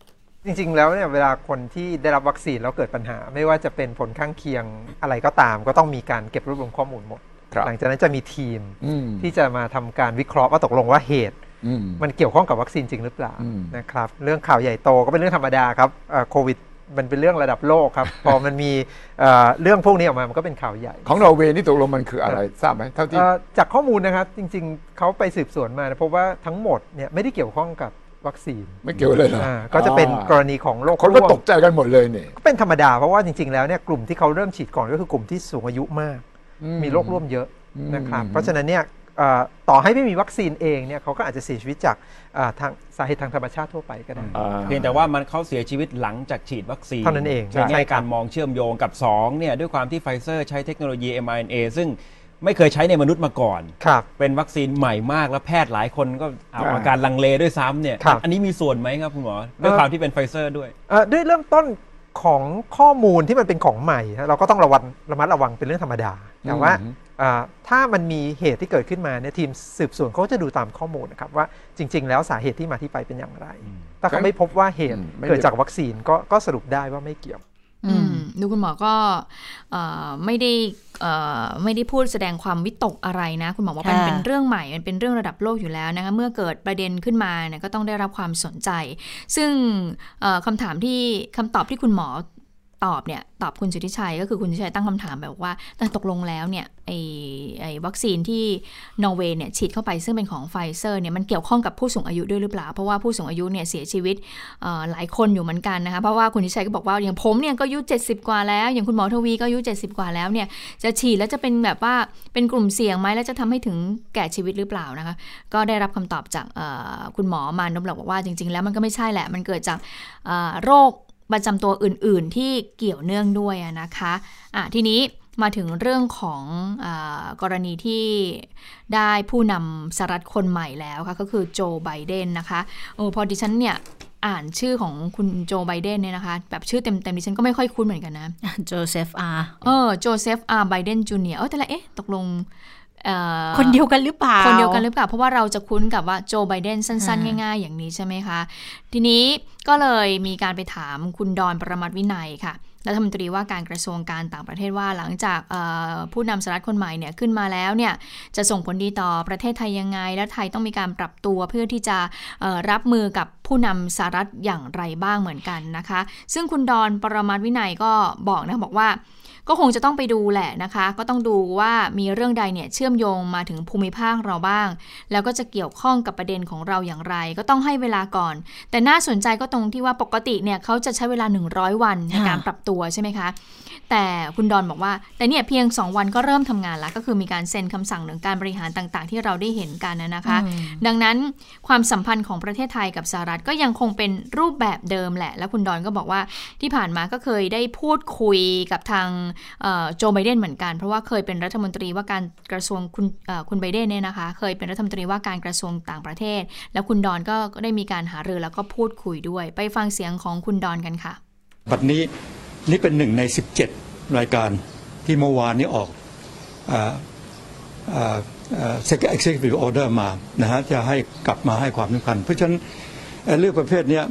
จริง ๆ แล้วเนี่ยเวลาคนที่ได้รับวัคซีนแล้วเกิดปัญหา ไม่ว่าจะเป็นผลข้างเคียงอะไรก็ตาม ก็ต้องมีการเก็บรวบรวมข้อมูลหมด หลังจากนั้นจะมีทีมที่จะมาทำการวิเคราะห์ว่าตกลงว่าเหตุ มันเกี่ยวข้องกับวัคซีนจริงหรือเปล่านะครับเรื่องข่าวใหญ่โตก็เป็นเรื่องธรรมดาครับโควิดมันเป็นเรื่องระดับโลกครับ พอมันมีเรื่องพวกนี้ออกมา มันก็เป็นข่าวใหญ่ ของนอร์เวย์นี่ตกลงมันคืออะไร ทราบไหมเท่าที่จากข้อมูลนะครับ จริงๆ เขาไปสืบสวนมาพบว่าทั้งหมดเนี่ยไม่ได้เกี่ยวข้องกับ วัคซีนไม่เกี่ยวเลยเหรอก็จะเป็นกรณีของโรคคนก็ตกใจกันหมดเลยเนี่ยก็เป็นธรรมดาเพราะว่าจริงๆ แล้วเนี่ยกลุ่มที่เขาเริ่มฉีดก่อนก็คือกลุ่มที่สูงอายุมากมีโรคร่วมเยอะนะครับเพราะฉะนั้นเนี่ยต่อให้ไม่มีวัคซีนเองเนี่ยเขาก็อาจจะเสียชีวิตจากทางสาเหตุทางธรรมชาติทั่วไปก็ได้เพียงแต่ว่ามันเขาเสียชีวิตหลังจากฉีดวัคซีนเท่านั้นเองในแง่การมองเชื่อมโยงกับ 2 เนี่ย ด้วยความที่ไฟเซอร์ใช้เทคโนโลยี mRNA ซึ่ง ไม่เคยใช้ในมนุษย์มาก่อน ครับ เป็นวัคซีนใหม่มากแล้วแพทย์หลายคนก็ออกอาการลังเลด้วยซ้ำเนี่ยอันนี้มีส่วนไหมครับคุณหมอด้วยความที่เป็นไฟเซอร์ด้วยด้วยเริ่มต้นของข้อมูลที่มันเป็นของใหม่เราก็ต้องระวังระมัดระวังเป็นเรื่องธรรมดา แต่ว่าถ้ามันมีเหตุที่เกิดขึ้นมาเนี่ยทีมสืบสวนเขาจะดูตามข้อมูลนะครับว่าจริง ๆ แล้วสาเหตุที่มาที่ไปเป็นอย่างไร ถ้าเขาไม่พบว่าเหตุเกิดจากวัคซีนก็สรุปได้ว่าไม่เกี่ยว ดูคุณหมอก็ไม่ได้ไม่ได้พูดแสดงความวิตกอะไรนะ คุณหมอว่ามันเป็นเรื่องใหม่มันเป็นเรื่องระดับโลกอยู่แล้วนะคะเมื่อเกิดประเด็นขึ้นมาเนี่ยก็ต้องได้รับความสนใจ ซึ่งคำถามที่คำตอบที่คุณหมอ ตอบเนี่ยตอบคุณสุทธิชัยก็คือคุณสุทธิชัยตั้งคำถามแบบว่าแต่ตกลงแล้วเนี่ยไอไอวัคซีนที่นอร์เวย์เนี่ยฉีดเข้าไปซึ่งเป็นของไฟเซอร์เนี่ยมันเกี่ยวข้องกับผู้สูงอายุด้วยหรือเปล่า เพราะว่าผู้สูงอายุเนี่ยเสียชีวิตหลายคนอยู่เหมือนกันนะคะเพราะว่าคุณสุทธิชัยก็บอกว่าอย่างผมเนี่ยก็อายุ 70 กว่าแล้ว อย่างคุณหมอทวีก็อายุ 70 กว่าแล้วเนี่ยจะฉีดแล้วจะเป็นแบบว่าเป็นกลุ่มเสี่ยงไหมแล้วจะทำให้ถึงแก่ชีวิตหรือเปล่านะคะก็ได้รับคำตอบจากคุณหมอมานบบอกว่าจริง ๆ แล้วมันก็ไม่ใช่แหละมันเกิดจากโรค ประจำตัวอื่นๆ ที่เกี่ยวเนื่องด้วยนะคะทีนี้มาถึงเรื่องของกรณีที่ได้ผู้นำสหรัฐคนใหม่แล้วค่ะก็คือโจไบเดนนะคะโอ้พอดิฉันเนี่ยอ่านชื่อของคุณโจไบเดนเนี่ยนะคะ แบบชื่อเต็มๆดิฉันก็ไม่ค่อยคุ้นเหมือนกันนะโจเซฟอาร์เออโจเซฟอาร์ไบเดนจูเนียร์เออแต่ละเอ๊ะตกลง คนเดียวกันหรือเปล่า คนเดียวกันหรือเปล่า เพราะว่าเราจะคุ้นกับว่าโจไบเดนสั้นๆ ง่ายๆ อย่างนี้ใช่ไหมคะ ทีนี้ก็เลยมีการไปถามคุณดอนประมัติวินัยค่ะรัฐมนตรีว่าการกระทรวงการต่างประเทศว่าหลังจากผู้นำสหรัฐคนใหม่เนี่ยขึ้นมาแล้วเนี่ยจะส่งผลดีต่อประเทศไทยยังไง และไทยต้องมีการปรับตัวเพื่อที่จะรับมือกับผู้นำสหรัฐอย่างไรบ้างเหมือนกันนะคะ ซึ่งคุณดอนประมาทวินัยก็บอกนะบอกว่า ก็คงจะต้องไปดูแหละนะคะ ก็ต้องดูว่ามีเรื่องใดเนี่ยเชื่อมโยงมาถึงภูมิภาคเราบ้าง แล้วก็จะเกี่ยวข้องกับประเด็นของเราอย่างไร ก็ต้องให้เวลาก่อน แต่น่าสนใจก็ตรงที่ว่าปกติเนี่ยเขาจะใช้เวลา 100 วันในการปรับตัวใช่ไหมคะ แต่คุณดอนบอกว่า แต่เนี่ยเพียง 2 วันก็เริ่มทำงานแล้ว ก็คือมีการเซ็นคำสั่งหนึ่งการบริหารต่างๆ ที่เราได้เห็นกันนะคะ ดังนั้นความสัมพันธ์ของประเทศไทยกับสหรัฐก็ยังคงเป็นรูปแบบเดิมแหละ แล้วคุณดอนก็บอกว่าที่ผ่านมาก็เคยได้พูดคุยกับทางโจไบเดนเหมือนกัน เพราะว่าเคยเป็นรัฐมนตรีว่าการกระทรวงคุณคุณไบเดนเนี่ยนะคะ เคยเป็นรัฐมนตรีว่าการกระทรวงต่างประเทศ แล้วคุณดอนก็ได้มีการหารือแล้วก็พูดคุยด้วย ไปฟังเสียงของคุณดอนกันค่ะ บัดนี้นี่เป็นหนึ่งใน 17 รายการที่เมื่อวานนี้ออกเซ็ก executive order มานะฮะจะให้กลับมาให้ความสำคัญ เพราะฉะนั้นเรื่องประเภทนี้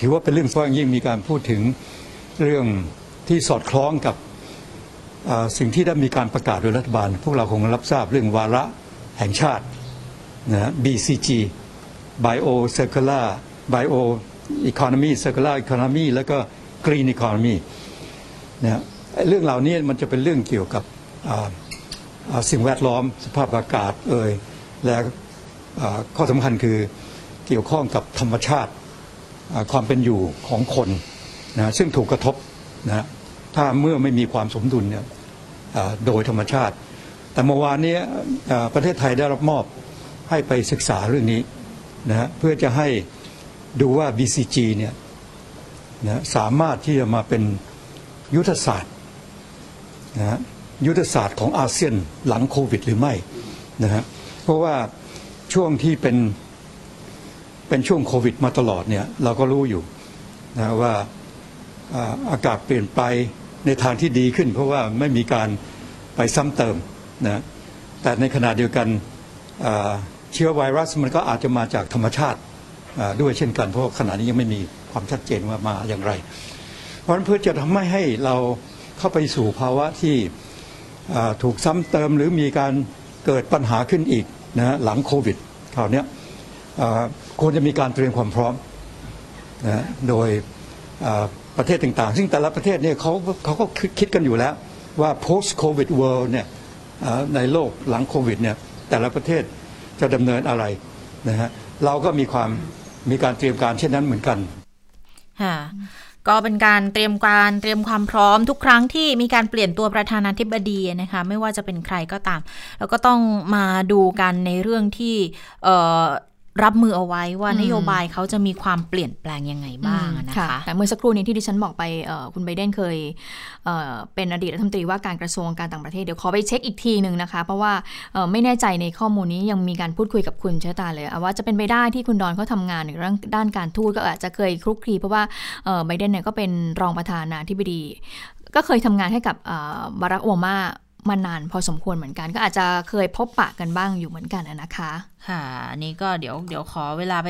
ถือว่าเป็นเรื่องสำคัญยิ่งมีการพูดถึงเรื่อง ที่สอดคล้องกับสิ่งที่ได้มีการประกาศโดยรัฐบาล พวกเราคงรับทราบเรื่องวาระแห่งชาตินะ BCG Bio Circular Bio Economy Circular Economy แล้วก็ Green Economy นะเรื่องเหล่านี้มันจะเป็นเรื่องเกี่ยวกับสิ่งแวดล้อมสภาพอากาศเอ่ยและข้อสำคัญคือเกี่ยวข้องกับธรรมชาติความเป็นอยู่ของคนนะซึ่งถูกกระทบนะ ถ้าเมื่อไม่มีความสมดุลเนี่ยโดยธรรมชาติ แต่เมื่อวานนี้ประเทศไทยได้รับมอบให้ไปศึกษาเรื่องนี้นะเพื่อจะให้ดูว่า BCG เนี่ยนะสามารถที่จะมาเป็นยุทธศาสตร์นะยุทธศาสตร์ของอาเซียนหลังโควิดหรือไม่นะฮะเพราะว่าช่วงที่เป็นเป็นช่วงโควิดมาตลอดเนี่ยเราก็รู้อยู่นะว่าอากาศเปลี่ยนไป ในทางที่ดีขึ้น เพราะว่าไม่มีการไปซ้ำเติมนะแต่ในขณะเดียวกันเชื้อไวรัสมันก็อาจจะมาจากธรรมชาติด้วยเช่นกัน เพราะขณะนี้ยังไม่มีความชัดเจนว่ามาอย่างไร เพราะฉะนั้นเพื่อจะทำให้ให้เราเข้าไปสู่ภาวะที่ถูกซ้ำเติมหรือมีการเกิดปัญหาขึ้นอีกนะหลังโควิดคราวนี้ควรจะมีการเตรียมความพร้อมนะโดย ประเทศต่างๆ ซึ่งแต่ละประเทศเนี่ยเขาเขาก็คิดกันอยู่แล้วว่า post covid world เนี่ยในโลกหลังโควิดเนี่ยแต่ละประเทศจะดำเนินอะไรนะฮะเราก็มีความมีการเตรียมการเช่นนั้นเหมือนกันค่ะก็เป็นการเตรียมการเตรียมความพร้อมทุกครั้งที่มีการเปลี่ยนตัวประธานาธิบดีนะคะไม่ว่าจะเป็นใครก็ตาม แล้วก็ต้องมาดูกันในเรื่องที่ รับมือเอาไว้ว่านโยบายเขาจะมีความเปลี่ยนแปลงยังไงบ้างนะคะแต่เมื่อสักครู่นี้ที่ดิฉันบอกไปคุณไบเดนเคยเป็นอดีตรัฐมนตรีว่าการกระทรวงการต่างประเทศเดี๋ยวขอไปเช็คอีกทีหนึ่งนะคะ เพราะว่าไม่แน่ใจในข้อมูลนี้ยังมีการพูดคุยกับคุณเชตาเลยว่าจะเป็นไปได้ที่คุณดอนเขาทางานในเรื่องด้านการทูตก็อาจจะเคยคลุกคลีเพราะว่าไบเดนเนี่ยก็เป็นรองประธานาธิบดีก็เคยทำงานให้กับบารักโอบามา มานานพอสมควรเหมือนกัน ก็อาจจะเคยพบปะกันบ้างอยู่เหมือนกันนะคะ ค่ะนี่ก็เดี๋ยวเดี๋ยวขอเวลาไป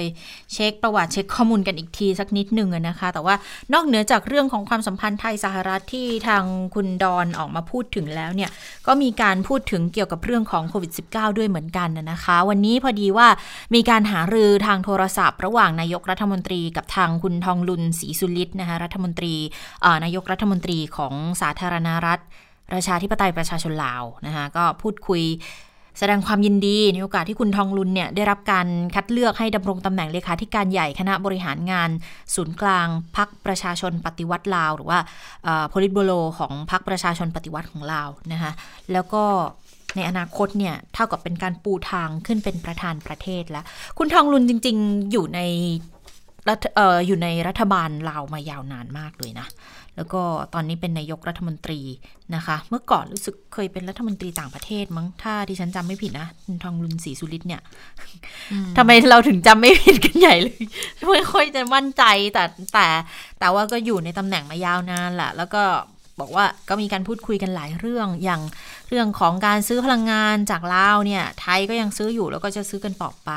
เช็คประวัติเช็คข้อมูลกันอีกทีสักนิดหนึ่งนะคะ แต่ว่านอกเหนือจากเรื่องของความสัมพันธ์ไทยสหรัฐที่ทางคุณดอนออกมาพูดถึงแล้วเนี่ย ก็มีการพูดถึงเกี่ยวกับเรื่องของโควิด -19 ด้วยเหมือนกันนะคะ วันนี้พอดีว่ามีการหารือทางโทรศัพท์ ระหว่างนายกรัฐมนตรีกับทางคุณทองลุนศรีสุลิตนะคะรัฐมนตรีนายกรัฐมนตรีของสาธารณรัฐ ประชาธิปไตยประชาชนลาวนะคะก็พูดคุยแสดงความยินดีในโอกาสที่คุณทองลุนเนี่ยได้รับการคัดเลือกให้ดำรงตำแหน่งเลขาธิการใหญ่คณะบริหารงาน ศูนย์กลางพักประชาชนปฏิวัติลาว หรือว่าโพลิตโบโลของพักประชาชนปฏิวัติของลาวนะคะแล้วก็ในอนาคตเนี่ยเท่ากับเป็นการปูทางขึ้นเป็นประธานประเทศแล้ว คุณทองลุนจริง ๆ อยู่ในรัฐอออยู่ในรัฐบาลลาวมายาวนานมากเลยนะ แล้วก็ตอนนี้เป็นนายกรัฐมนตรีนะคะ เมื่อก่อนรู้สึกเคยเป็นรัฐมนตรีต่างประเทศมั้งถ้าที่ฉันจำไม่ผิดนะทองลุนศรีสุริตเนี่ยทำไมเราถึงจำไม่ผิดกันใหญ่เลยไม่ค่อยจะมั่นใจแต่แต่แต่ว่าก็อยู่ในตำแหน่งมายาวนานแหละแล้วก็ บอกว่าก็มีการพูดคุยกันหลายเรื่องอย่างเรื่องของการซื้อพลังงานจากลาวเนี่ยไทยก็ยังซื้ออยู่แล้วก็จะซื้อกันต่อไป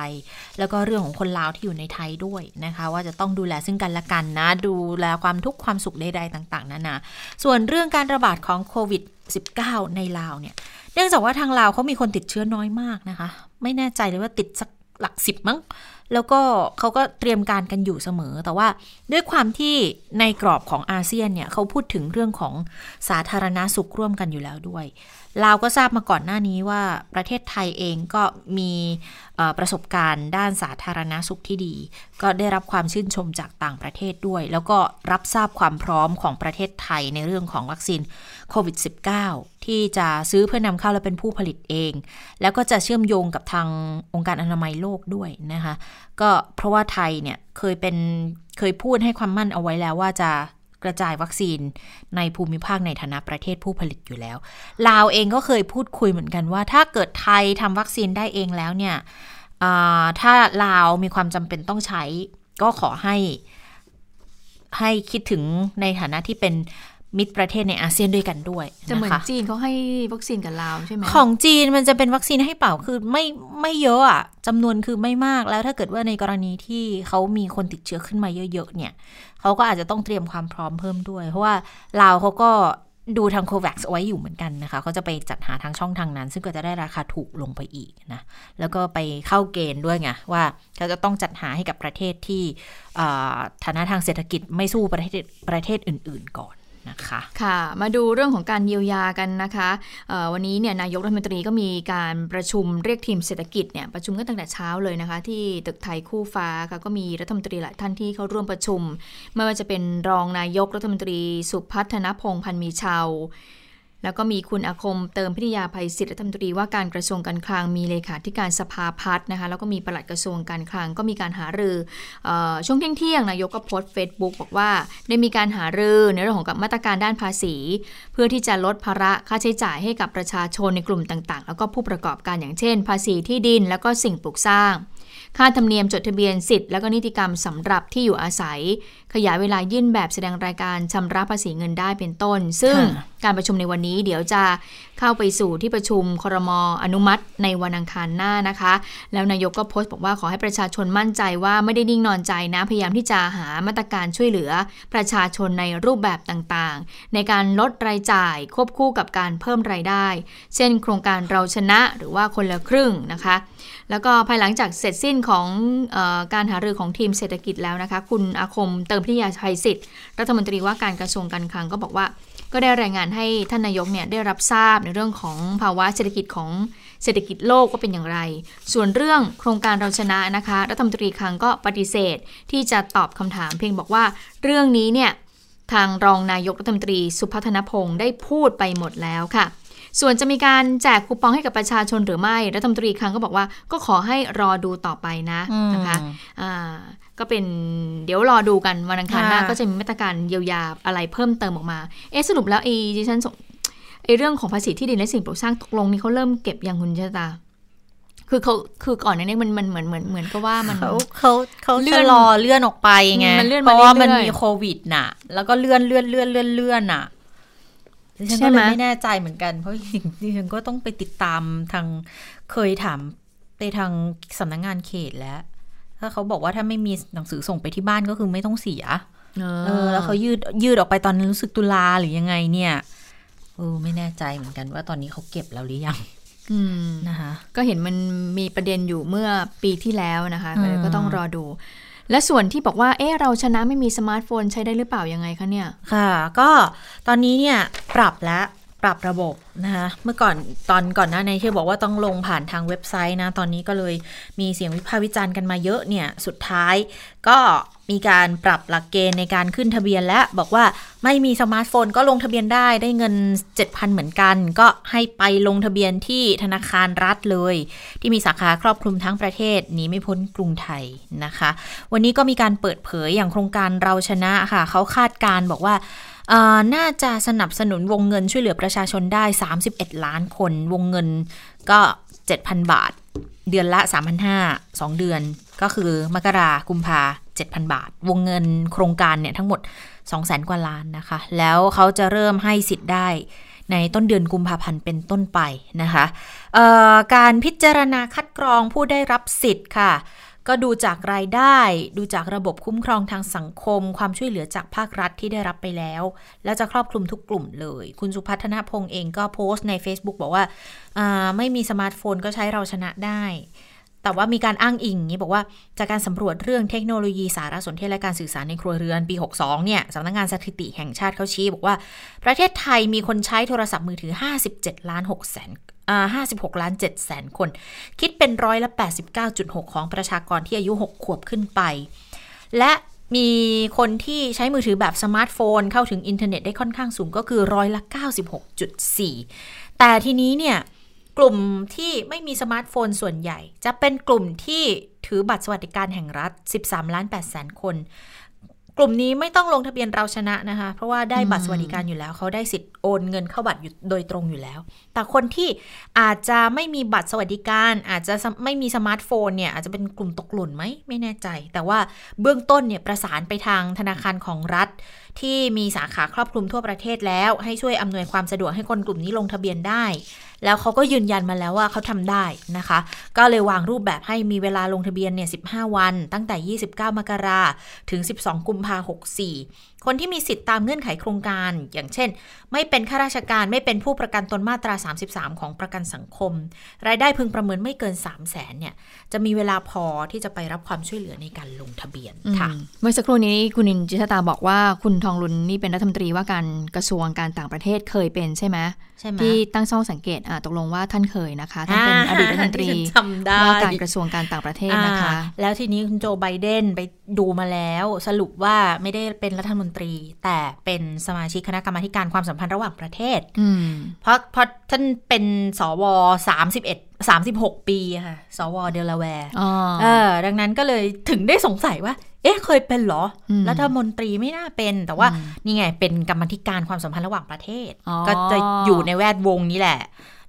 แล้วก็เรื่องของคนลาวที่อยู่ในไทยด้วยนะคะ ว่าจะต้องดูแลซึ่งกันและกันนะ ดูแลความทุกข์ความสุขใดๆต่าง ๆนั่นนะส่วนเรื่องการระบาดของโควิด -19 ในลาวเนี่ยเนื่องจากว่าทางลาวเขามีคนติดเชื้อน้อยมากนะคะ ไม่แน่ใจเลยว่าติดสักหลักสิบมั้ง แล้วก็เขาก็เตรียมการกันอยู่เสมอ แต่ว่าด้วยความที่ในกรอบของอาเซียนเนี่ยเขาพูดถึงเรื่องของสาธารณาสุขร่วมกันอยู่แล้วด้วยลาวก็ทราบมาก่อนหน้านี้ว่าประเทศไทยเองก็มีประสบการณ์ด้านสาธารณาสุขที่ดี ก็ได้รับความชื่นชมจากต่างประเทศด้วย แล้วก็รับทราบความพร้อมของประเทศไทยในเรื่องของวัคซีนโควิด -19 ที่จะซื้อเพื่อนำเข้าและเป็นผู้ผลิตเอง แล้วก็จะเชื่อมโยงกับทางองค์การอนามัยโลกด้วยนะคะ ก็เพราะว่าไทยเนี่ยเคยเป็นเคยพูดให้ความมั่นเอาไว้แล้วว่าจะกระจายวัคซีนในภูมิภาคในฐานะประเทศผู้ผลิตอยู่แล้ว ลาวเองก็เคยพูดคุยเหมือนกันว่า ถ้าเกิดไทยทำวัคซีนได้เองแล้วเนี่ยถ้าลาวมีความจำเป็นต้องใช้ ก็ขอให้ให้คิดถึงในฐานะที่เป็น มิตรประเทศในอาเซียนด้วยกันด้วยจะเหมือนจีนเขาให้วัคซีนกับลาวใช่ไหมของจีนมันจะเป็นวัคซีนให้เปล่าคือไม่ไม่เยอะอะจำนวนคือไม่มากแล้วถ้าเกิดว่าในกรณีที่เขามีคนติดเชื้อขึ้นมาเยอะๆเนี่ยเขาก็อาจจะต้องเตรียมความพร้อมเพิ่มด้วย เพราะว่าลาวเขาก็ดูทางโควัคไว้อยู่เหมือนกันนะคะเขาจะไปจัดหาทางช่องทางนั้น ซึ่งก็จะได้ราคาถูกลงไปอีกนะแล้วก็ไปเข้าเกณฑ์ด้วยไงว่าเขาจะต้องจัดหาให้กับประเทศที่ฐานะทางเศรษฐกิจไม่สู้ประเทศประเทศอื่น ๆ ก่อน นะคะค่ะ มาดูเรื่องของการเยียวยากันนะคะวันนี้เนี่ยนายกรัฐมนตรีก็มีการประชุมเรียกทีมเศรษฐกิจเนี่ยประชุมกันตั้งแต่เช้าเลยนะคะ ที่ตึกไทยคู่ฟ้าค่ะก็มีรัฐมนตรีหลายท่านที่เข้าร่วมประชุม ไม่ว่าจะเป็นรองนายกรัฐมนตรีสุพัฒนพงพันมีชาว แล้วก็มีคุณอาคมเติมพิทยาภัยศิษย์รัฐมนตรีว่าการกระทรวงการคลังมีเลขาธิการสภาพัฒน์นะคะแล้วก็มีปลัดกระทรวงการคลังก็มีการหารืออช่วงเที่ยงๆนายกก็โพสต์เฟซบุ๊กบอกว่า ได้มีการหารือในเรื่องของกับมาตรการด้านภาษี เพื่อที่จะลดภาระค่าใช้จ่ายให้กับประชาชนในกลุ่มต่างๆ แล้วก็ผู้ประกอบการอย่างเช่น ภาษีที่ดินแล้วก็สิ่งปลูกสร้าง ค่าธรรมเนียมจดทะเบียนสิทธิ์และก็นิติกรรมสำหรับที่อยู่อาศัย ขยายเวลายื่นแบบแสดงรายการชำระภาษีเงินได้เป็นต้น ซึ่งการประชุมในวันนี้เดี๋ยวจะเข้าไปสู่ที่ประชุมครมอนุมัติในวันอังคารหน้านะคะ แล้วนายกก็โพสต์บอกว่าขอให้ประชาชนมั่นใจว่าไม่ได้นิ่งนอนใจนะพยายามที่จะหามาตรการช่วยเหลือ ประชาชนในรูปแบบต่างๆ ในการลดรายจ่ายควบคู่กับการเพิ่มรายได้ เช่น โครงการเราชนะหรือว่าคนละครึ่งนะคะ แล้วก็ภายหลังจากเสร็จสิ้นของอการหารือของทีมเศรษฐกิจแล้วนะคะ คุณอาคมเติมพิทยาชัยสิทธิ์ รัฐมนตรีว่าการกระทรวงการคลังก็บอกว่า ก็ได้รายงานให้ท่านนายกเนี่ยได้รับทราบในเรื่องของภาวะเศรษฐกิจของเศรษฐกิจโลกก็เป็นอย่างไร ส่วนเรื่องโครงการเราชนะนะคะ รัฐมนตรีคลังก็ปฏิเสธ ที่จะตอบคำถามเพียงบอกว่าเรื่องนี้เนี่ยทางรองนายกรัฐมนตรีสุพัฒนพงศ์ได้พูดไปหมดแล้วค่ะ ส่วนจะมีการแจกคูปองให้กับประชาชนหรือไม่รัฐมนตรีครั้งก็บอกว่าก็ขอให้รอดูต่อไปนะนะคะอ่าก็เป็นเดี๋ยวรอดูกันวันอังคารหน้าก็จะมีมาตรการเยียวยาอะไรเพิ่มเติมออกมา เอ๊สรุปแล้วไอ้ดิฉันไอ้เรื่องของภาษีที่ดินและสิ่งปลูกสร้างตกลงนี่เขาเริ่มเก็บอย่างคุณชะตาคือเขาคือก่อนนี้มันมันเหมือนเหมือนเหมือนก็ว่ามันเขาเขาเขาเลื่อนรอเลื่อนออกไปไงเพราะว่ามันมีโควิดน่ะ แล้วก็เลื่อนเลื่อนเลื่อนเลื่อนเลื่อนอะ ฉันก็เลยไม่แน่ใจเหมือนกันเพราะดิฉันก็ต้องไปติดตามทางเคยถามไปทางสำนักงงานเขตแล้ว ถ้าเขาบอกว่าถ้าไม่มีหนังสือส่งไปที่บ้านก็คือไม่ต้องเสียเออ แล้วเขายืดยืดออกไปตอนรู้สึกตุลาหรือยังไงเนี่ยเออไม่แน่ใจเหมือนกันว่าตอนนี้เขาเก็บแล้วหรือยังนะคะก็เห็นมันมีประเด็นอยู่เมื่อปีที่แล้วนะคะก็ต้องรอดู และส่วนที่บอกว่า เอ๊ะ เราชนะไม่มีสมาร์ทโฟนใช้ได้หรือเปล่ายังไงคะเนี่ย ค่ะ ก็ตอนนี้เนี่ยปรับแล้ว ปรับระบบนะคะเมื่อก่อนตอนก่อนหน้าในที่บอกว่าต้องลงผ่านทางเว็บไซต์นะ ตอนนี้ก็เลยมีเสียงวิพากษ์วิจารณ์กันมาเยอะเนี่ย สุดท้ายก็มีการปรับหลักเกณฑ์ในการขึ้นทะเบียนและบอกว่าไม่มีสมาร์ทโฟนก็ลงทะเบียนได้ได้เงิน 7,000 เหมือนกัน ก็ให้ไปลงทะเบียนที่ธนาคารรัฐเลย ที่มีสาขาครอบคลุมทั้งประเทศหนีไม่พ้นกรุงไทยนะคะ วันนี้ก็มีการเปิดเผยอย่างโครงการเราชนะค่ะเขาคาดการณ์บอกว่า น่าจะสนับสนุนวงเงินช่วยเหลือประชาชนได้ 31 ล้านคน วงเงินก็ 7,000 บาท เดือนละ 3,500 2 เดือน ก็คือมกรากุมภา7,000 บาท วงเงินโครงการเนี่ยทั้งหมด 200,000 กว่าล้านนะคะ แล้วเขาจะเริ่มให้สิทธิ์ได้ในต้นเดือนกุมภาพันธ์เป็นต้นไปนะคะ การพิจารณาคัดกรองผู้ได้รับสิทธิ์ค่ะ ก็ดูจากรายได้ ดูจากระบบคุ้มครองทางสังคม ความช่วยเหลือจากภาครัฐที่ได้รับไปแล้ว แล้วจะครอบคลุมทุกกลุ่มเลย คุณสุพัฒนพงศ์เองก็โพสต์ใน Facebook บอกว่าไม่มีสมาร์ทโฟนก็ใช้เราชนะได้ แต่ว่ามีการอ้างอิงนี้บอกว่าจากการสำรวจเรื่องเทคโนโลยีสารสนเทศและการสื่อสารในครัวเรือนปี 62 เนี่ยสำนักงงานสถิติแห่งชาติเขาชี้บอกว่า ประเทศไทยมีคนใช้โทรศัพท์มือถือ 57ล้าน6แสน 56 ล้าน7แสนคน คิดเป็นร้อยละ 89.6 ของประชากรที่อายุ 6 ขวบขึ้นไป และมีคนที่ใช้มือถือแบบสมาร์ทโฟน เข้าถึงอินเทอร์เน็ตได้ค่อนข้างสูงก็คือร้อยละ 96.4 แต่ทีนี้เนี่ย กลุ่มที่ไม่มีสมาร์ทโฟนส่วนใหญ่ จะเป็นกลุ่มที่ถือบัตรสวัสดิการแห่งรัฐ 13 ล้าน8แสนคน กลุ่มนี้ไม่ต้องลงทะเบียนเราชนะนะคะ เพราะว่าได้บัตรสวัสดิการอยู่แล้วเขาได้สิทธิ์โอนเงินเข้าบัตรโดยตรงอยู่แล้ว แต่คนที่อาจจะไม่มีบัตรสวัสดิการ อาจจะไม่มีสมาร์ทโฟนเนี่ยอาจจะเป็นกลุ่มตกหล่นไหมไม่แน่ใจ แต่ว่าเบื้องต้นเนี่ยประสานไปทางธนาคารของรัฐ ที่มีสาขาครอบคลุมทั่วประเทศแล้ว ให้ช่วยอำนวยความสะดวกให้คนกลุ่มนี้ลงทะเบียนได้ แล้วเขาก็ยืนยันมาแล้วว่าเขาทำได้นะคะ ก็เลยวางรูปแบบให้มีเวลาลงทะเบียนเนี่ย15 วัน ตั้งแต่ 29 มกราถึง 12 กุมภาพันธ์64 คนที่มีสิทธิ์ตามเงื่อนไขโครงการ อย่างเช่น ไม่เป็นข้าราชการไม่เป็นผู้ประกันตนมาตรา 33 ของประกันสังคม รายได้พึงประเมินไม่เกิน 3 0 0แสนเนี่ยจะมีเวลาพอที่จะไปรับความช่วยเหลือในการลงทะเบียนค่ะเมื่อสักครู่นี้คุณนินจิตตาบอกว่าคุณทองลุนนี่เป็นรัฐมนตรีว่าการกระทรวงการต่างประเทศเคยเป็นใช่ไหมใช่ไหมที่ตั้งช่องสังเกตตกลงว่าท่านเคยนะคะท่านเป็นอดีตรัฐมนตรีว่าการกระทรวงการต่างประเทศนะคะ แล้วทีนี้คุณโจไบเดนไปดูมาแล้ว สรุปว่าไม่ได้เป็นรัฐมนตรี แต่เป็นสมาชิกคณะกรรมาการความสัมพันธ์ระหว่างประเทศเพราะเพราะท่านเป็นสวสามสิบเอ็ดสามสิบหกปีค่ะ สวเดลแวร์เออ ดังนั้นก็เลยถึงได้สงสัยว่า เอ๊ะ เคยเป็นหรอ รัฐมนตรีไม่น่าเป็น แต่ว่านี่ไง เป็นกรรมธิการความสัมพันธ์ระหว่างประเทศ ก็จะอยู่ในแวดวงนี้แหละ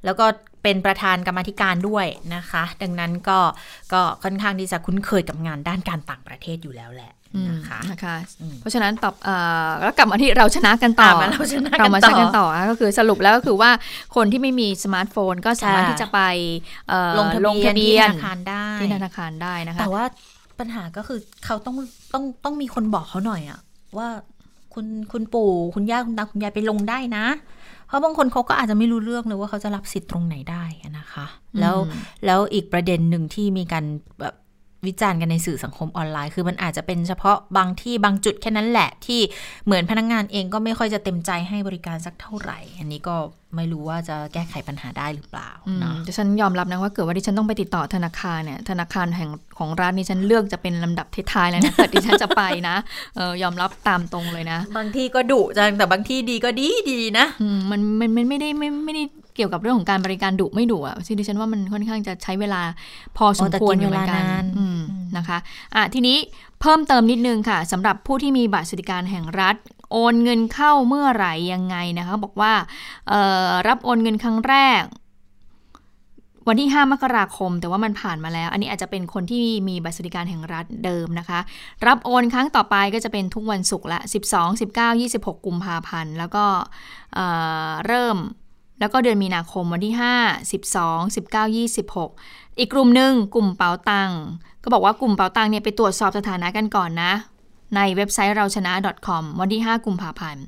แล้วก็เป็นประธานกรรมธิการด้วยนะคะ ดังนั้นก็ก็ค่อนข้างที่จะคุ้นเคยกับงานด้านการต่างประเทศอยู่แล้วแหละ นะคะนะคะเพราะฉะนั้นตอบแล้วกลับมาที่เราชนะกันต่อเราชนะกันต่อกันต่อก็คือสรุปแล้วก็คือว่าคนที่ไม่มีสมาร์ทโฟนก็สามารถที่จะไปลงทะเบียนที่ธนาคารได้ที่ธนาคารได้นะคะแต่ว่าปัญหาก็คือเขาต้องต้องต้องมีคนบอกเขาหน่อยอะว่าคุณคุณปู่คุณย่าคุณตาคุณยายไปลงได้นะ เพราะบางคนเขาก็อาจจะไม่รู้เรื่องเลยว่าเขาจะรับสิทธิ์ตรงไหนได้นะคะ แล้วแล้วอีกประเด็นหนึ่งที่มีการแบบ วิจารณ์กันในสื่อสังคมออนไลน์ คือมันอาจจะเป็นเฉพาะบางที่บางจุดแค่นั้นแหละ ที่เหมือนพนักงงานเองก็ไม่ค่อยจะเต็มใจให้บริการสักเท่าไหร่ อันนี้ก็ไม่รู้ว่าจะแก้ไขปัญหาได้หรือเปล่านะแต่ฉันยอมรับนะว่าเกิดว่าดิฉันต้องไปติดต่อธนาคารเนี่ยธนาคารแห่งของร้านนี้ฉันเลือกจะเป็นลำดับท้ายๆแล้วนะเกิดดิฉันจะไปนะเออยอมรับตามตรงเลยนะ บางที่ก็ดุจังแต่บางที่ดีก็ดีดีนะมันมันมันไม่ได้ไม่ไม่ได้ เกี่ยวกับเรื่องของการบริการดุไม่ดุอะซึ่งดิฉันว่ามันค่อนข้างจะใช้เวลาพอสมควรอยู่เหมือนกันนะคะอะทีนี้เพิ่มเติมนิดนึงค่ะสำหรับผู้ที่มีบัตรสวัสดิการแห่งรัฐโอนเงินเข้าเมื่อไหร่ยังไงนะคะบอกว่ารับโอนเงินครั้งแรก วันที่ 5 มกราคม แต่ว่ามันผ่านมาแล้ว อันนี้อาจจะเป็นคนที่มีบัตรสวัสดิการแห่งรัฐเดิมนะคะ รับโอนครั้งต่อไปก็จะเป็นทุกวันศุกร์ละ 12 19 26 กุมภาพันธ์ แล้วก็เอ่อเริ่ม แล้วก็เดือนมีนาคมวันที่ 5 12 19 26 อีกกลุ่มหนึ่งกลุ่มเป๋าตังก็บอกว่ากลุ่มเป๋าตังเนี่ยไปตรวจสอบสถานะกันก่อนนะ ในเว็บไซต์เราชนะ .com วันที่ 5 กุมภาพันธ์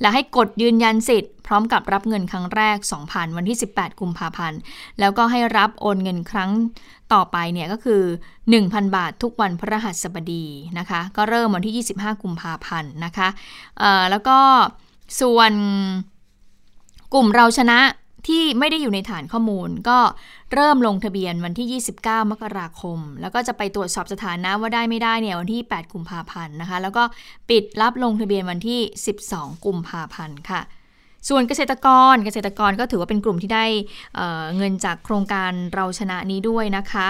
และให้กดยืนยันสิทธิ์พร้อมกับรับเงินครั้งแรก 2,000 วันที่ 18 กุมภาพันธ์ แล้วก็ให้รับโอนเงินครั้งต่อไปเนี่ยก็คือ 1,000 บาททุกวันพฤหัสบดีนะคะ ก็เริ่มวันที่ 25 กุมภาพันธ์นะคะแล้วก็ส่วน กลุ่มเราชนะที่ไม่ได้อยู่ในฐานข้อมูล ก็เริ่มลงทะเบียนวันที่ 29 มกราคม แล้วก็จะไปตรวจสอบสถานะว่าได้ไม่ได้เนี่ยวันที่ 8 กุมภาพันธ์นะคะ แล้วก็ปิดรับลงทะเบียนวันที่ 12 กุมภาพันธ์ค่ะ ส่วนเกษตรกรเกษตรกรก็ถือว่าเป็นกลุ่มที่ได้เเงินจากโครงการเราชนะนี้ด้วยนะคะ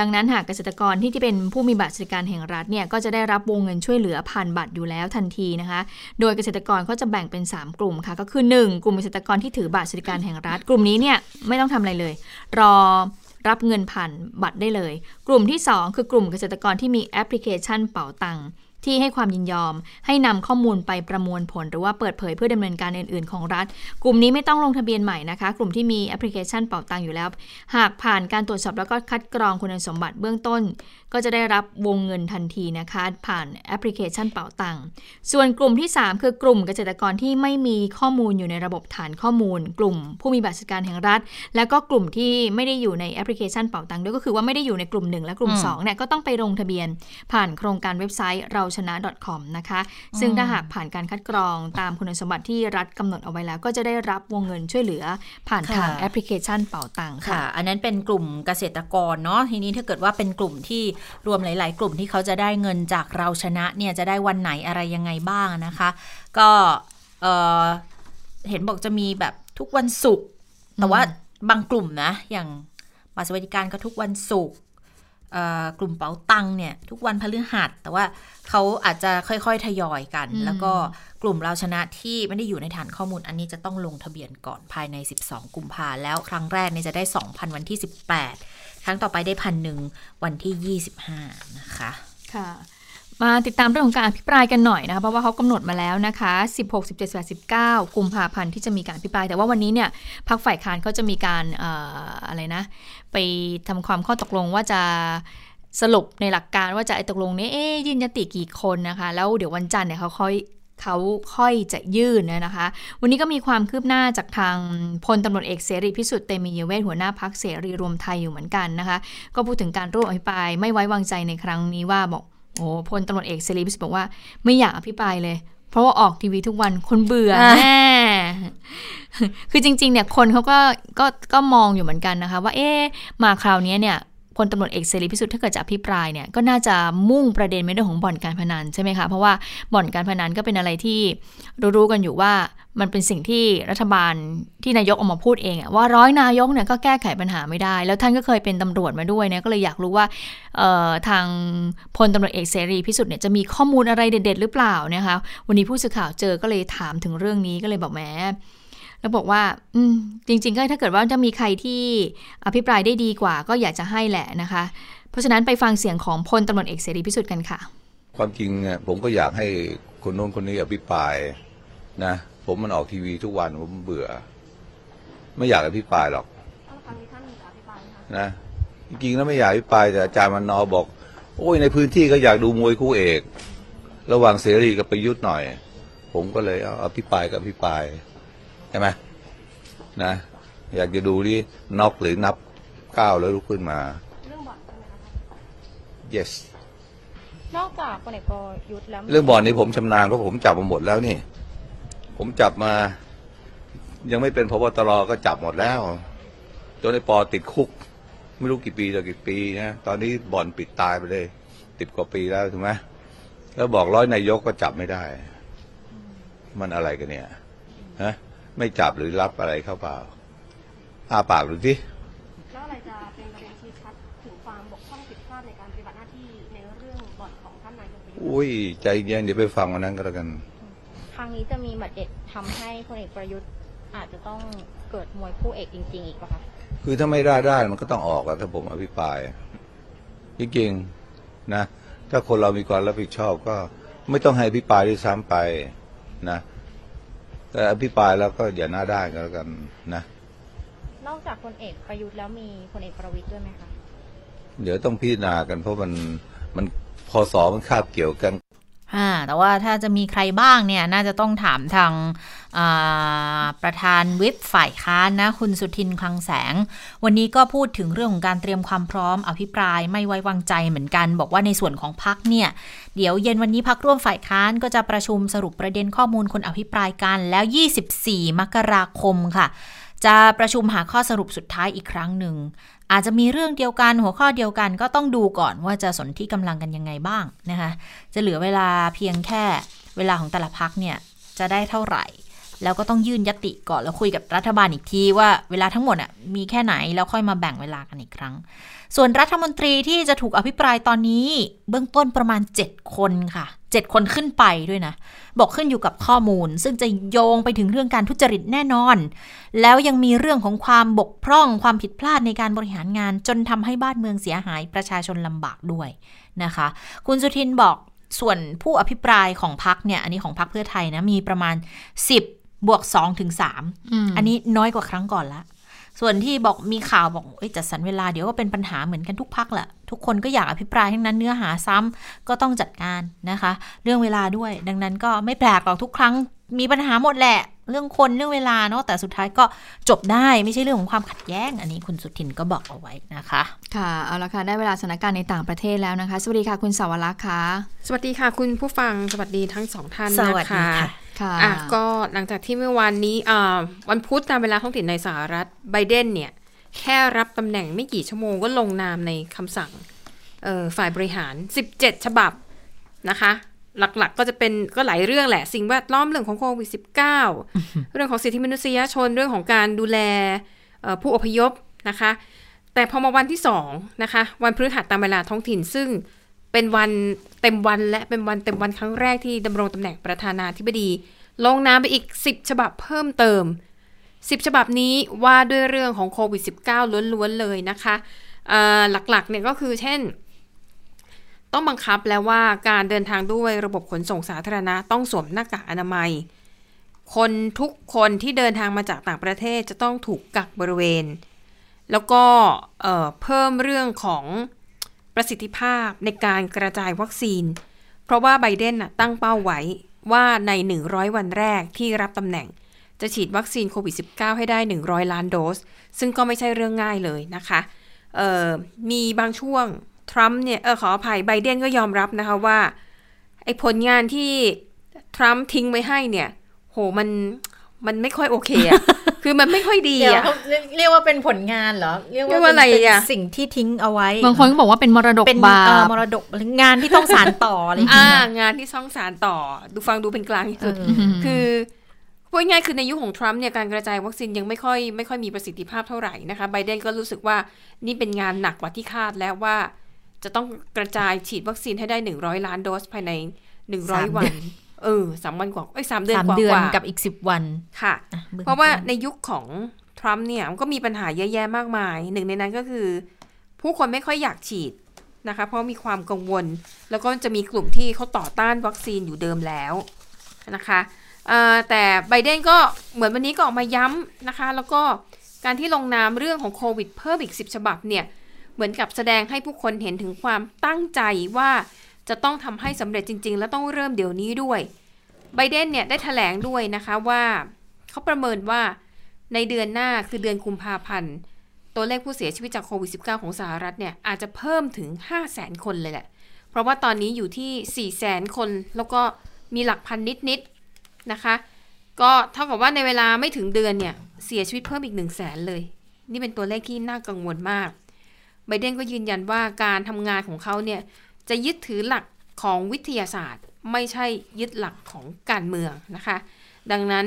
ดังนั้นหากเกษตรกรที่ที่เป็นผู้มีบัตรสวัสดิการแห่งรัฐเนี่ยก็จะได้รับวงเงินช่วยเหลือผ่านบัตรอยู่แล้วทันทีนะคะ โดยเกษตรกรก็จะแบ่งเป็น 3 กลุ่มค่ะ ก็คือ 1 กลุ่มเกษตรกรที่ถือบัตรสวัสดิการแห่งรัฐ กลุ่มนี้เนี่ยไม่ต้องทำอะไรเลย รอรับเงินผ่านบัตรได้เลย กลุ่มที่ 2 คือกลุ่มเกษตรกรที่มีแอปพลิเคชันเป๋าตังค์ ที่ให้ความยินยอม ให้นำข้อมูลไปประมวลผล หรือว่าเปิดเผยเพื่อดำเนินการอื่น ๆ ของรัฐ กลุ่มนี้ไม่ต้องลงทะเบียนใหม่นะคะ กลุ่มที่มีแอปพลิเคชันเป๋าตังค์อยู่แล้ว หากผ่านการตรวจสอบแล้วก็คัดกรองคุณสมบัติเบื้องต้น ก็จะได้รับวงเงินทันทีนะคะ ผ่านแอปพลิเคชันเป๋าตังค์ส่วนกลุ่มที่ 3 คือกลุ่มเกษตรกรที่ไม่มีข้อมูลอยู่ในระบบฐานข้อมูล กลุ่มผู้มีบัตรสวัสดิการแห่งรัฐ แล้วก็กลุ่มที่ไม่ได้อยู่ในแอปพลิเคชันเป๋าตังค์ด้วยก็คือว่าไม่ได้อยู่ในกลุ่ม 1 และกลุ่มอืม2เนี่ยก็ต้องไปลงทะเบียน ผ่านโครงการเว็บไซต์เราชนะ .com นะคะ ซึ่งถ้าหากผ่านการคัดกรองตามคุณสมบัติที่รัฐกำหนดเอาไว้แล้ว ก็จะได้รับวงเงินช่วยเหลือผ่านทางค่ะแอปพลิเคชันเป๋าตังค์ค่ะค่ะ อันนั้นเป็นกลุ่มเกษตรกรเนาะทีนี้ถ้าเกิดว่าเป็นกลุ่มที่รวมหลาย ๆ กลุ่มที่เขาจะได้เงินจากเราชนะเนี่ยจะได้วันไหนอะไรยังไงบ้างนะคะ ก็เอ่อเห็นบอกจะมีแบบทุกวันศุกร์แต่ว่าบางกลุ่มนะ อย่างบัตรสวัสดิการก็ทุกวันศุกร์เอ่อ กลุ่มเป๋าตังค์เนี่ยทุกวันพฤหัส แต่ว่าเขาอาจจะค่อยๆ ทยอยกันอืมแล้วก็กลุ่มเราชนะที่ไม่ได้อยู่ในฐานข้อมูลอันนี้จะต้องลงทะเบียนก่อนภายใน 12 กุมภาแล้วครั้งแรกเนี่ยจะได้ 2,000 วันที่ 18 ครั้งต่อไปได้พันหนึ่งวันที่ 25 นะคะ ค่ะ มาติดตามเรื่องของการอภิปรายกันหน่อยนะคะเพราะว่าเขากำหนดมาแล้วนะคะ 16 17 18 19 กุมภาพันธ์ที่จะมีการอภิปราย แต่ว่าวันนี้เนี่ยพรรคฝ่ายค้านเขาจะมีการออะไรนะ ไปทำความข้อตกลงว่าจะสรุปในหลักการว่าจะไอ้ตกลงนี้เอ๊ยยื่นยติกี่คนนะคะ แล้วเดี๋ยววันจันทร์เนี่ยเขาค่อยเขาค่อยจะยื่นนะคะ วันนี้ก็มีความคืบหน้าจากทางพลตำรวจเอกเสรีพิสุทธิ์เตมียเวทหัวหน้าพักเสรีรวมไทยอยู่เหมือนกันนะคะ ก็พูดถึงการร่วมอภิปรายไม่ไว้วางใจในครั้งนี้ว่าบอก โอ้พลตำรวจเอกเสรีพิสุทธิ์บอกว่าไม่อยากอภิปรายเลย เพราะว่าออกทีวีทุกวันคนเบื่ออ่าแน่คือจริง ๆ เนี่ยคนเขาก็ก็ก็มองอยู่เหมือนกันนะคะ ว่าเอ๊ะมาคราวนี้เนี่ย พลตำรวจเอกเสรีพิสุทธิ์ถ้าเกิดจะอภิปรายเนี่ยก็น่าจะมุ่งประเด็นในเรื่องของบ่อนการพนันใช่ไหมคะเพราะว่าบ่อนการพนันก็เป็นอะไรที่รู้ๆกันอยู่ว่ามันเป็นสิ่งที่รัฐบาลที่นายกออกมาพูดเองว่าร้อยนายกเนี่ยก็แก้ไขปัญหาไม่ได้ แล้วท่านก็เคยเป็นตำรวจมาด้วยนี่ยก็เลยอยากรู้ว่าทางพลตำรวจเอกเสรีพิสุทธิ์เนี่ยจะมีข้อมูลอะไรเด็ด ๆ หรือเปล่านะคะวันนี้ผู้สื่อข่าวเจอก็เลยถามถึงเรื่องนี้ก็เลยบอกแหม แล้วบอกว่า อืม จริง ๆ ก็ถ้าเกิดว่าจะมีใครที่อภิปรายได้ดีกว่า ก็อยากจะให้แหละนะคะ เพราะฉะนั้นไปฟังเสียงของพลตำรวจเอกเสรีพิสุทธิ์กันค่ะ ความจริงเนี่ยผมก็อยากให้คนโน้นคนนี้อภิปรายนะ ผมมันออกทีวีทุกวันผมเบื่อ ไม่อยากอภิปรายหรอกนะจริงๆแล้วไม่อยากอภิปรายแต่อาจารย์มันนอบอก โอ้ยในพื้นที่ก็อยากดูมวยคู่เอก ระหว่างเสรีกับประยุทธ์หน่อย ผมก็เลยเอาอภิปรายกับอภิปราย ใช่ไหมนะ อยากจะดูที่น็อกหรือนับก้าวแล้วลุกขึ้นมา เรื่องบ่อนใช่ไหมคะ yes นอกจากพลเอกประยุทธ์แล้วเรื่องบ่อนนี้ผมชำนาญเพราะผมจับมาหมดแล้วนี่ ผมจับมา ยังไม่เป็นพบตรก็จับหมดแล้วจนไอ้ปอติดคุก ไม่รู้กี่ปีต่อกี่ปีนะตอนนี้บ่อนปิดตายไปเลยติดกว่าปีแล้วถูกไหมแล้วบอกร้อยนายกก็จับไม่ได้ มันอะไรกันเนี่ยฮะ ไม่จับหรือรับอะไรเข้าเปล่าอ้าปากดูสิแล้วอะไรจะเป็นประเด็นชี้ชัดถึงความบกพร่องผิดพลาดในการปฏิบัติหน้าที่ในเรื่องบ่อนของท่านนายกประยุทธ์อุ้ยใจเย็นเดี๋ยวไปฟังวันนั้นก็แล้วกัน ครั้งนี้จะมีหมัดเด็ดทำให้พลเอกประยุทธ์อาจจะต้องเกิดมวยคู่เอกจริง ๆ อีกป่ะคะคือถ้าไม่ได้ได้มันก็ต้องออกอะถ้าผมอภิปรายจริงๆนะ ถ้าคนเรามีความรับผิดชอบก็ไม่ต้องให้อภิปรายด้วยซ้ำไปนะ แต่อภิปรายแล้วก็อย่าหน้าด้านกันแล้วกันนะ นอกจากพลเอกประยุทธ์แล้วมีพลเอกประวิตยด้วยไหมคะ เดี๋ยวต้องพิจารณากันเพราะมันมันพอสอมันคาบเกี่ยวกันอ่าแต่ว่าถ้าจะมีใครบ้างเนี่ย น่าจะต้องถามทาง ประธานวิปฝ่ายค้านนะ คุณสุทินคลังแสง วันนี้ก็พูดถึงเรื่องของการเตรียมความพร้อมอภิปรายไม่ไว้วางใจเหมือนกัน บอกว่าในส่วนของพักเนี่ย เดี๋ยวเย็นวันนี้พักร่วมฝ่ายค้านก็จะประชุมสรุปประเด็นข้อมูลคนอภิปรายกันแล้ว 24 มกราคมค่ะ จะประชุมหาข้อสรุปสุดท้ายอีกครั้งหนึ่ง อาจจะมีเรื่องเดียวกันหัวข้อเดียวกันก็ต้องดูก่อนว่าจะสนที่กำลังกันยังไงบ้างนะคะจะเหลือเวลาเพียงแค่เวลาของแต่ละพักเนี่ยจะได้เท่าไหร่ แล้วก็ต้องยื่นยติก่อนแล้วคุยกับรัฐบาลอีกทีว่าเวลาทั้งหมดอะมีแค่ไหนแล้วค่อยมาแบ่งเวลากันอีกครั้ง ส่วนรัฐมนตรีที่จะถูกอภิปรายตอนนี้ เบื้องต้นประมาณ 7 คนค่ะ 7 คนขึ้นไปด้วยนะ บอกขึ้นอยู่กับข้อมูล ซึ่งจะโยงไปถึงเรื่องการทุจริตแน่นอน แล้วยังมีเรื่องของความบกพร่องความผิดพลาดในการบริหารงาน จนทำให้บ้านเมืองเสียหายประชาชนลำบากด้วยนะคะ คุณสุทินบอกส่วนผู้อภิปรายของพักเนี่ย อันนี้ของพักเพื่อไทยนะ มีประมาณ 10 บวก2ถึง3อันนี้น้อยกว่าครั้งก่อนละ ส่วนที่บอกมีข่าวบอกจัดสรรเวลาเดี๋ยวก็เป็นปัญหาเหมือนกันทุกพักแหละ ทุกคนก็อยากอภิปรายทั้งนั้นเนื้อหาซ้ำก็ต้องจัดการนะคะ เรื่องเวลาด้วย ดังนั้นก็ไม่แปลกหรอกทุกครั้งมีปัญหาหมดแหละ เรื่องคนเรื่องเวลาเนาะแต่สุดท้ายก็จบได้ไม่ใช่เรื่องของความขัดแย้ง อันนี้คุณสุทินก็บอกเอาไว้นะคะ ค่ะเอาละค่ะได้เวลาสถานการณ์ในต่างประเทศแล้วนะคะ สวัสดีค่ะคุณสาวรักษ์ค่ะ สวัสดีค่ะคุณผู้ฟังสวัสดีทั้งสองท่านนะคะสวัสดีค่ะค่ะอะก็หลังจากที่เมื่อวานนี้วันพุธตามเวลาท้องถิ่นในสหรัฐไบเดนเนี่ย แค่รับตำแหน่งไม่กี่ชั่วโมงก็ลงนามในคำสั่งฝ่ายบริหาร 17 ฉบับนะคะ หลักๆก็จะเป็นก็หลายเรื่องแหละ สิ่งแวดล้อมเรื่องของโควิด -19 เรื่องของสิทธิมนุษยชนเรื่องของการดูแลผู้อพยพนะคะ แต่พอมาวันที่สองนะคะ วันพฤหัสตามเวลาท้องถิ่นซึ่ง เป็นวันเต็มวันและเป็นวันเต็มวันครั้งแรกที่ดำรงตำแหน่งประธานาธิบดี ลงนามไปอีก 10 ฉบับเพิ่มเติม 10 ฉบับนี้ว่าด้วยเรื่องของโควิด -19 ล้วนๆเลยนะคะหลักๆเนี่ยก็คือเช่น ต้องบังคับแล้วว่าการเดินทางด้วยระบบขนส่งสาธารณะต้องสวมหน้ากากอนามัย คนทุกคนที่เดินทางมาจากต่างประเทศจะต้องถูกกักบริเวณ แล้วก็เพิ่มเรื่องของ ประสิทธิภาพในการกระจายวัคซีน เพราะว่าไบเดนตั้งเป้าไว้ว่าใน 100 วันแรกที่รับตำแหน่ง จะฉีดวัคซีนโควิด -19 ให้ได้ 100 ล้านโดส ซึ่งก็ไม่ใช่เรื่องง่ายเลยนะคะมีบางช่วงทรัมป์เนี่ยออขออภัยไบเดนก็ยอมรับนะคะว่าไอ้ผลงานที่ทรัมป์ทิ้งไว้ให้เนี่ย โหมันมันไม่ค่อยโอเคอะ คือมันไม่ค่อยดีอะเรียกว่าเป็นผลงานเหรอ เรียกว่าอะไรอะสิ่งที่ทิ้งเอาไว้ บางคนก็บอกว่าเป็นมรดกบาปมรดกงานที่ต้องสานต่ออะไรอย่างเงี้ยงานที่ต้องสานต่อ ดูฟังดูเป็นกลางที่สุด คือพูดง่ายคือในยุคของทรัมป์เนี่ยการกระจายวัคซีนยังไม่ค่อยไม่ค่อยมีประสิทธิภาพเท่าไหร่นะคะไบเดนก็รู้สึกว่านี่เป็นงานหนักกว่าที่คาดแล้วว่า จะต้องกระจายฉีดวัคซีนให้ได้หนึ่งร้อยล้านโดสภายในหนึ่งร้อยวัน เออสามวันกว่าไอ้สามเดือนกว่ากับอีกสิบวันค่ะ เพราะว่าในยุคของทรัมป์เนี่ยมันก็มีปัญหาเยอะแยะมากมาย หนึ่งในนั้นก็คือ ผู้คนไม่ค่อยอยากฉีดนะคะ เพราะมีความกังวล แล้วก็จะมีกลุ่มที่เขาต่อต้านวัคซีนอยู่เดิมแล้วนะคะแต่ไบเดนก็เหมือนวันนี้ก็ออกมาย้ำนะคะ แล้วก็การที่ลงนามเรื่องของโควิดเพิ่มอีก 10 ฉบับเนี่ย เหมือนกับแสดงให้ผู้คนเห็นถึงความตั้งใจว่า จะต้องทำให้สำเร็จจริง ๆ และต้องเริ่มเดี๋ยวนี้ด้วยไบเดนเนี่ยได้ถแถลงด้วยนะคะว่าเขาประเมินว่าในเดือนหน้าคือเดือนกุมภาพันธ์ตัวเลขผู้เสียชีวิตจากโควิด -19 ของสหรัฐเนี่ยอาจจะเพิ่มถึง 5 0 0 0 0 0 คนเลยแหละ เพราะว่าตอนนี้อยู่ที่ 4 0 0 0 0 0 คน แล้วก็มีหลักพันนิดๆนะคะ ก็เท่ากับว่าในเวลาไม่ถึงเดือนเนี่ยเสียชีวิตเพิ่มอีกหนึ่งแสนเลย นี่เป็นตัวเลขที่น่ากังวลมาก ไบเดนก็ยืนยันว่าการทำงานของเขาเนี่ย จะยึดถือหลักของวิทยาศาสตร์ ไม่ใช่ยึดหลักของการเมืองนะคะ ดังนั้น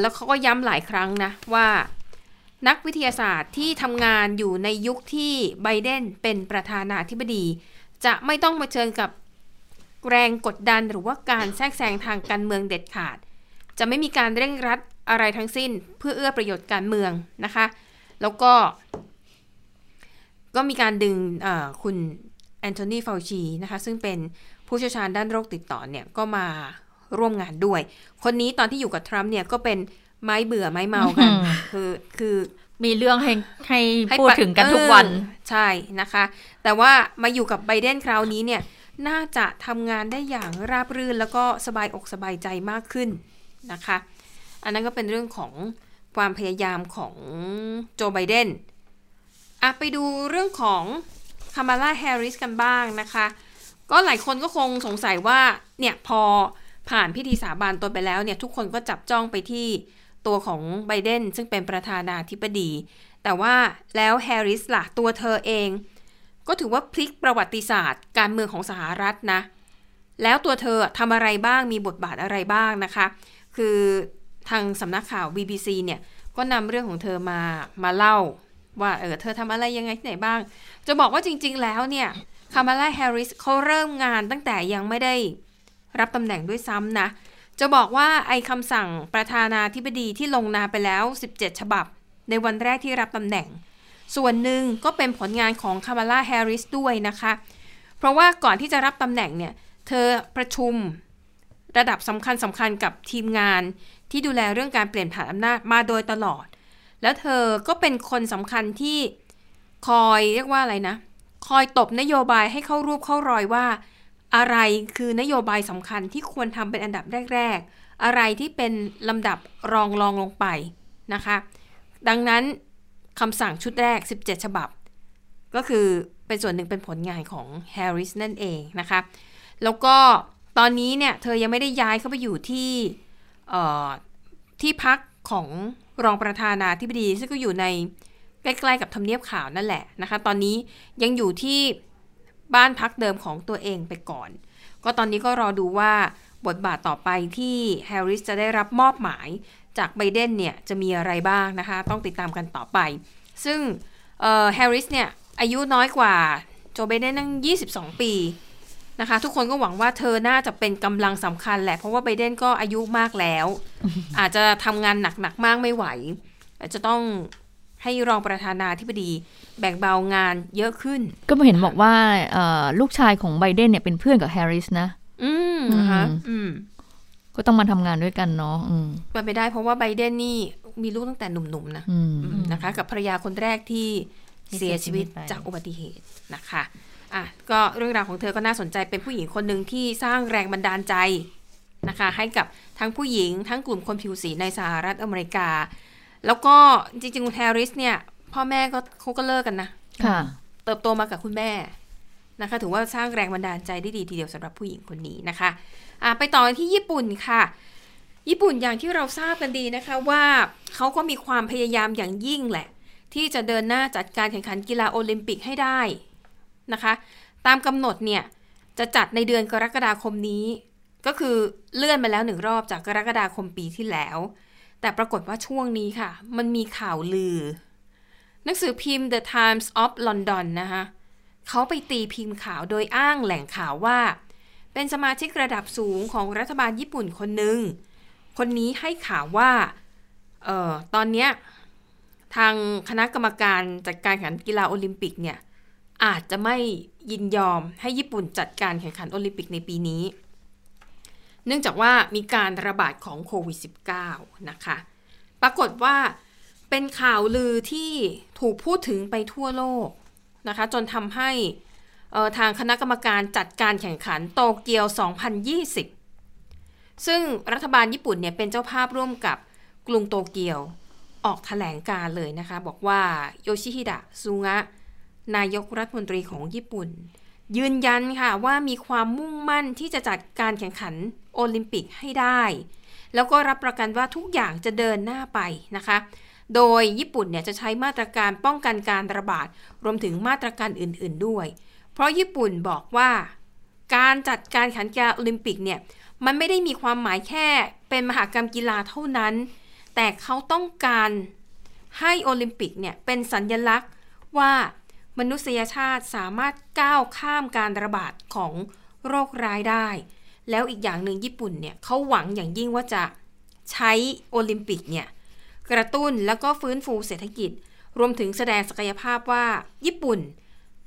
แล้วเขาก็ย้ำหลายครั้งนะว่านักวิทยาศาสตร์ที่ทำงานอยู่ในยุคที่ไบเดนเป็นประธานาธิบดี จะไม่ต้องมาเชิญกับแรงกดดันหรือว่าการแทรกแซงทางการเมืองเด็ดขาด จะไม่มีการเร่งรัดอะไรทั้งสิ้นเพื่อเอื้อประโยชน์การเมืองนะคะ แล้วก็ ก็มีการดึงคุณ แอนโทนี ฟาวชีนะคะ ซึ่งเป็นผู้เชี่ยวชาญด้านโรคติดต่อเนี่ย ก็มาร่วมงานด้วย คนนี้ตอนที่อยู่กับทรัมป์เนี่ยก็เป็นไม้เบื่อไม้เมากัน คือคือมีเรื่องให้ให้พูดถึงกันทุกวัน ใช่นะคะ แต่ว่ามาอยู่กับไบเดนคราวนี้เนี่ย น่าจะทำงานได้อย่างราบรื่น แล้วก็สบายอกสบายใจมากขึ้นนะคะ อันนั้นก็เป็นเรื่องของความพยายามของโจไบเดนอะไปดูเรื่องของ คามาลาแฮร์ริสกันบ้างนะคะ ก็หลายคนก็คงสงสัยว่า เนี่ย พอผ่านพิธีสาบานตนไปแล้วเนี่ย ทุกคนก็จับจ้องไปที่ตัวของไบเดนซึ่งเป็นประธานาธิบดี แต่ว่าแล้วแฮร์ริสล่ะ ตัวเธอเอง ก็ถือว่าพลิกประวัติศาสตร์ การเมืองของสหรัฐนะ แล้วตัวเธอทำอะไรบ้างมีบทบาทอะไรบ้างนะคะ คือทางสำนักข่าว BBC เนี่ยก็นำเรื่องของเธอมามาเล่า ว่าเออเธอทำอะไรยังไงที่ไหนบ้าง จะบอกว่าจริง ๆ แล้วเนี่ยคามาลาแฮร์ริสเขาเริ่มงานตั้งแต่ยังไม่ได้รับตำแหน่งด้วยซ้ำนะ จะบอกว่าไอ้คำสั่งประธานาธิบดีที่ลงนามไปแล้ว 17 ฉบับ ในวันแรกที่รับตำแหน่ง ส่วนหนึ่งก็เป็นผลงานของคามาลาแฮร์ริสด้วยนะคะ เพราะว่าก่อนที่จะรับตำแหน่งเนี่ย เธอประชุมระดับสำคัญสำคัญกับทีมงานที่ดูแลเรื่องการเปลี่ยนผ่านอำนาจมาโดยตลอด แล้วเธอก็เป็นคนสำคัญที่คอยเรียกว่าอะไรนะ คอยตบนโยบายให้เข้ารูปเข้ารอยว่า อะไรคือนโยบายสำคัญที่ควรทำเป็นอันดับแรก ๆ อะไรที่เป็นลำดับรองรองลงไปนะคะ ดังนั้นคำสั่งชุดแรก 17 ฉบับ ก็คือเป็นส่วนหนึ่งเป็นผลงานของแฮร์ริสนั่นเองนะคะ แล้วก็ตอนนี้เนี่ย เธอยังไม่ได้ย้ายเข้าไปอยู่ที่ที่พักของ รองประธานาธิบดีซึ่งก็อยู่ในใกล้ๆกับทำเนียบข่าวนั่นแหละนะคะ ตอนนี้ยังอยู่ที่บ้านพักเดิมของตัวเองไปก่อน ก็ตอนนี้ก็รอดูว่าบทบาทต่อไปที่แฮร์ริสจะได้รับมอบหมายจากไบเดนเนี่ยจะมีอะไรบ้างนะคะ ต้องติดตามกันต่อไป ซึ่งแฮร์ริสเนี่ยอายุน้อยกว่าโจไบเดนนั่ง 22 ปี นะคะ ทุกคนก็หวังว่าเธอน่าจะเป็นกำลังสำคัญแหละ เพราะว่าไบเดนก็อายุมากแล้ว อาจจะทำงานหนักๆมากไม่ไหวจะต้องให้รองประธานาธิบดีแบ่งเบางานเยอะขึ้น ก็เห็นบอกว่าลูกชายของไบเดนเนี่ยเป็นเพื่อนกับแฮร์ริสนะ อืมนะคะอืมก็ต้องมาทำงานด้วยกันเนาะเป็นไปได้เพราะว่าไบเดนนี่มีลูกตั้งแต่หนุ่มๆนะนะคะ กับภรรยาคนแรกที่เสียชีวิตจากอุบัติเหตุนะคะ อะก็เรื่องราวของเธอก็น่าสนใจเป็นผู้หญิงคนหนึ่งที่สร้างแรงบันดาลใจนะคะ ให้กับทั้งผู้หญิงทั้งกลุ่มคนผิวสีในสหรัฐอเมริกา แล้วก็จริงๆคุณแฮร์ริสเนี่ย พ่อแม่ก็เขาก็เลิกกันนะค่ะ เติบโตมากับคุณแม่นะคะ ถือว่าสร้างแรงบันดาลใจได้ดีทีเดียวสำหรับผู้หญิงคนนี้นะคะอ่าไปต่อที่ญี่ปุ่นค่ะ ญี่ปุ่นอย่างที่เราทราบกันดีนะคะว่าเขาก็มีความพยายามอย่างยิ่งแหละ ที่จะเดินหน้าจัดการแข่งขันกีฬาโอลิมปิกให้ได้ นะคะ ตามกำหนดเนี่ยจะจัดในเดือนกรกฎาคมนี้ ก็คือเลื่อนมาแล้วหนึ่งรอบจากกรกฎาคมปีที่แล้ว แต่ปรากฏว่าช่วงนี้ค่ะ มันมีข่าวลือ หนังสือพิมพ์ The Times of London นะคะเขาไปตีพิมพ์ข่าวโดยอ้างแหล่งข่าวว่า เป็นสมาชิกระดับสูงของรัฐบาลญี่ปุ่นคนหนึ่งคนนี้ให้ข่าวว่าเอ่อตอนเนี้ยทางคณะกรรมการจัดการแข่งกีฬาโอลิมปิกเนี่ย อาจจะไม่ยินยอมให้ญี่ปุ่นจัดการแข่งขันโอลิมปิกในปีนี้ เนื่องจากว่ามีการระบาดของโควิด -19 นะคะ ปรากฏว่าเป็นข่าวลือที่ถูกพูดถึงไปทั่วโลกนะคะ จนทำให้ทางคณะกรรมการจัดการแข่งขันโตเกียว 2020 ซึ่งรัฐบาลญี่ปุ่นเนี่ยเป็นเจ้าภาพร่วมกับกรุงโตเกียวออกถแถลงการเลยนะคะ บอกว่าโยชิฮิดะซุงะ นายกรัฐมนตรีของญี่ปุ่น ยืนยันค่ะว่ามีความมุ่งมั่นที่จะจัดการแข่งขันโอลิมปิกให้ได้ แล้วก็รับประกันว่าทุกอย่างจะเดินหน้าไปนะคะ โดยญี่ปุ่นเนี่ยจะใช้มาตรการป้องกันการระบาด รวมถึงมาตรการอื่น ๆด้วย เพราะญี่ปุ่นบอกว่าการจัดการแข่งขันโอลิมปิกเนี่ยมันไม่ได้มีความหมายแค่เป็นมหากรรมกีฬาเท่านั้น แต่เขาต้องการให้โอลิมปิกเนี่ยเป็นสัญลักษณ์ว่า มนุษยชาติสามารถก้าวข้ามการระบาดของโรคร้ายได้ แล้วอีกอย่างหนึ่งญี่ปุ่นเนี่ยเขาหวังอย่างยิ่งว่าจะใช้โอลิมปิกเนี่ยกระตุ้นแล้วก็ฟื้นฟูเศรษฐกิจ รวมถึงแสดงศักยภาพว่าญี่ปุ่น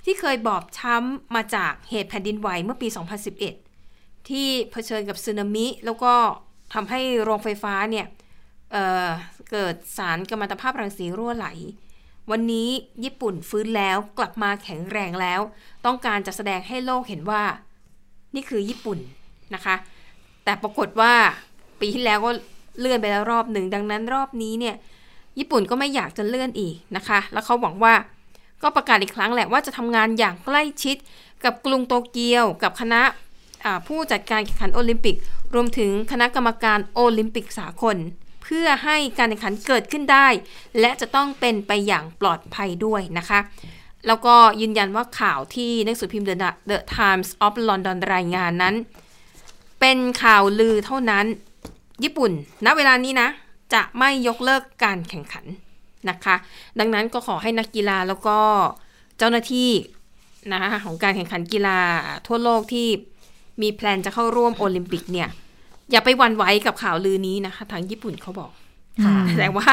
ที่เคยบอบช้ำมาจากเหตุแผ่นดินไหวเมื่อปี 2011 ที่เผชิญกับสึนามิ แล้วก็ทำให้โรงไฟฟ้าเนี่ยเเกิดสารกัมมันตภาพรังสีรั่วไหล วันนี้ญี่ปุ่นฟื้นแล้วกลับมาแข็งแรงแล้ว ต้องการจะแสดงให้โลกเห็นว่า นี่คือญี่ปุ่นนะคะ แต่ปรากฏว่าปีที่แล้วก็เลื่อนไปแล้วรอบหนึ่งดังนั้นรอบนี้เนี่ยญี่ปุ่นก็ไม่อยากจะเลื่อนอีกนะคะ แล้วเขาหวังว่าก็ประกาศอีกครั้งแหละว่าจะทำงานอย่างใกล้ชิดกับกรุงโตเกียว กับคณะผู้จัดการแข่งขันโอลิมปิก รวมถึงคณะกรรมการโอลิมปิกสากล พื่อให้การแข่งขันเกิดขึ้นได้ และจะต้องเป็นไปอย่างปลอดภัยด้วยนะคะ แล้วก็ยืนยันว่าข่าวที่นักสือพิมพ์ The Times of London รายงานนั้น เป็นข่าวลือเท่านั้น ญี่ปุ่น ณ เวลานี้นะ จะไม่ยกเลิกการแข่งขันนะคะ ดังนั้นก็ขอให้นักกีฬาแล้วก็เจ้าหน้าที่นะคะของการแข่งขันกีฬาทั่วโลกที่มีแพลนจะเข้าร่วมโอลิมปิกเนี่ย อย่าไปวันไหวกับข่าวลือนี้นะคะทางญี่ปุ่นเขาบอกแต่ว่า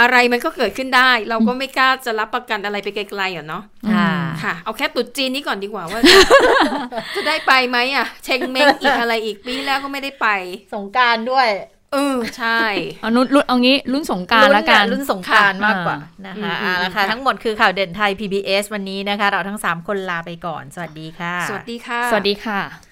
อะไรมันก็เกิดขึ้นได้ เราก็ไม่กล้าจะรับประกันอะไรไปไกลๆอะเนาะค่ะ เอาแค่ตุดจีนนี้ก่อนดีกว่าว่า จะได้ไปไหมอะ เชงเมงอีกอะไรอีกปีแล้วก็ไม่ได้ไป สงการด้วย เออใช่เอานุ่นรุ่นเอางี้รุ่นสงการแล้วกันรุ่นสงการมากกว่านะคะอ่าแล้วค่ะทั้งหมดคือข่าวเด่นไทย PBS วันนี้นะคะ เราทั้ง 3 คนลาไปก่อน สวัสดีค่ะ สวัสดีค่ะ สวัสดีค่ะ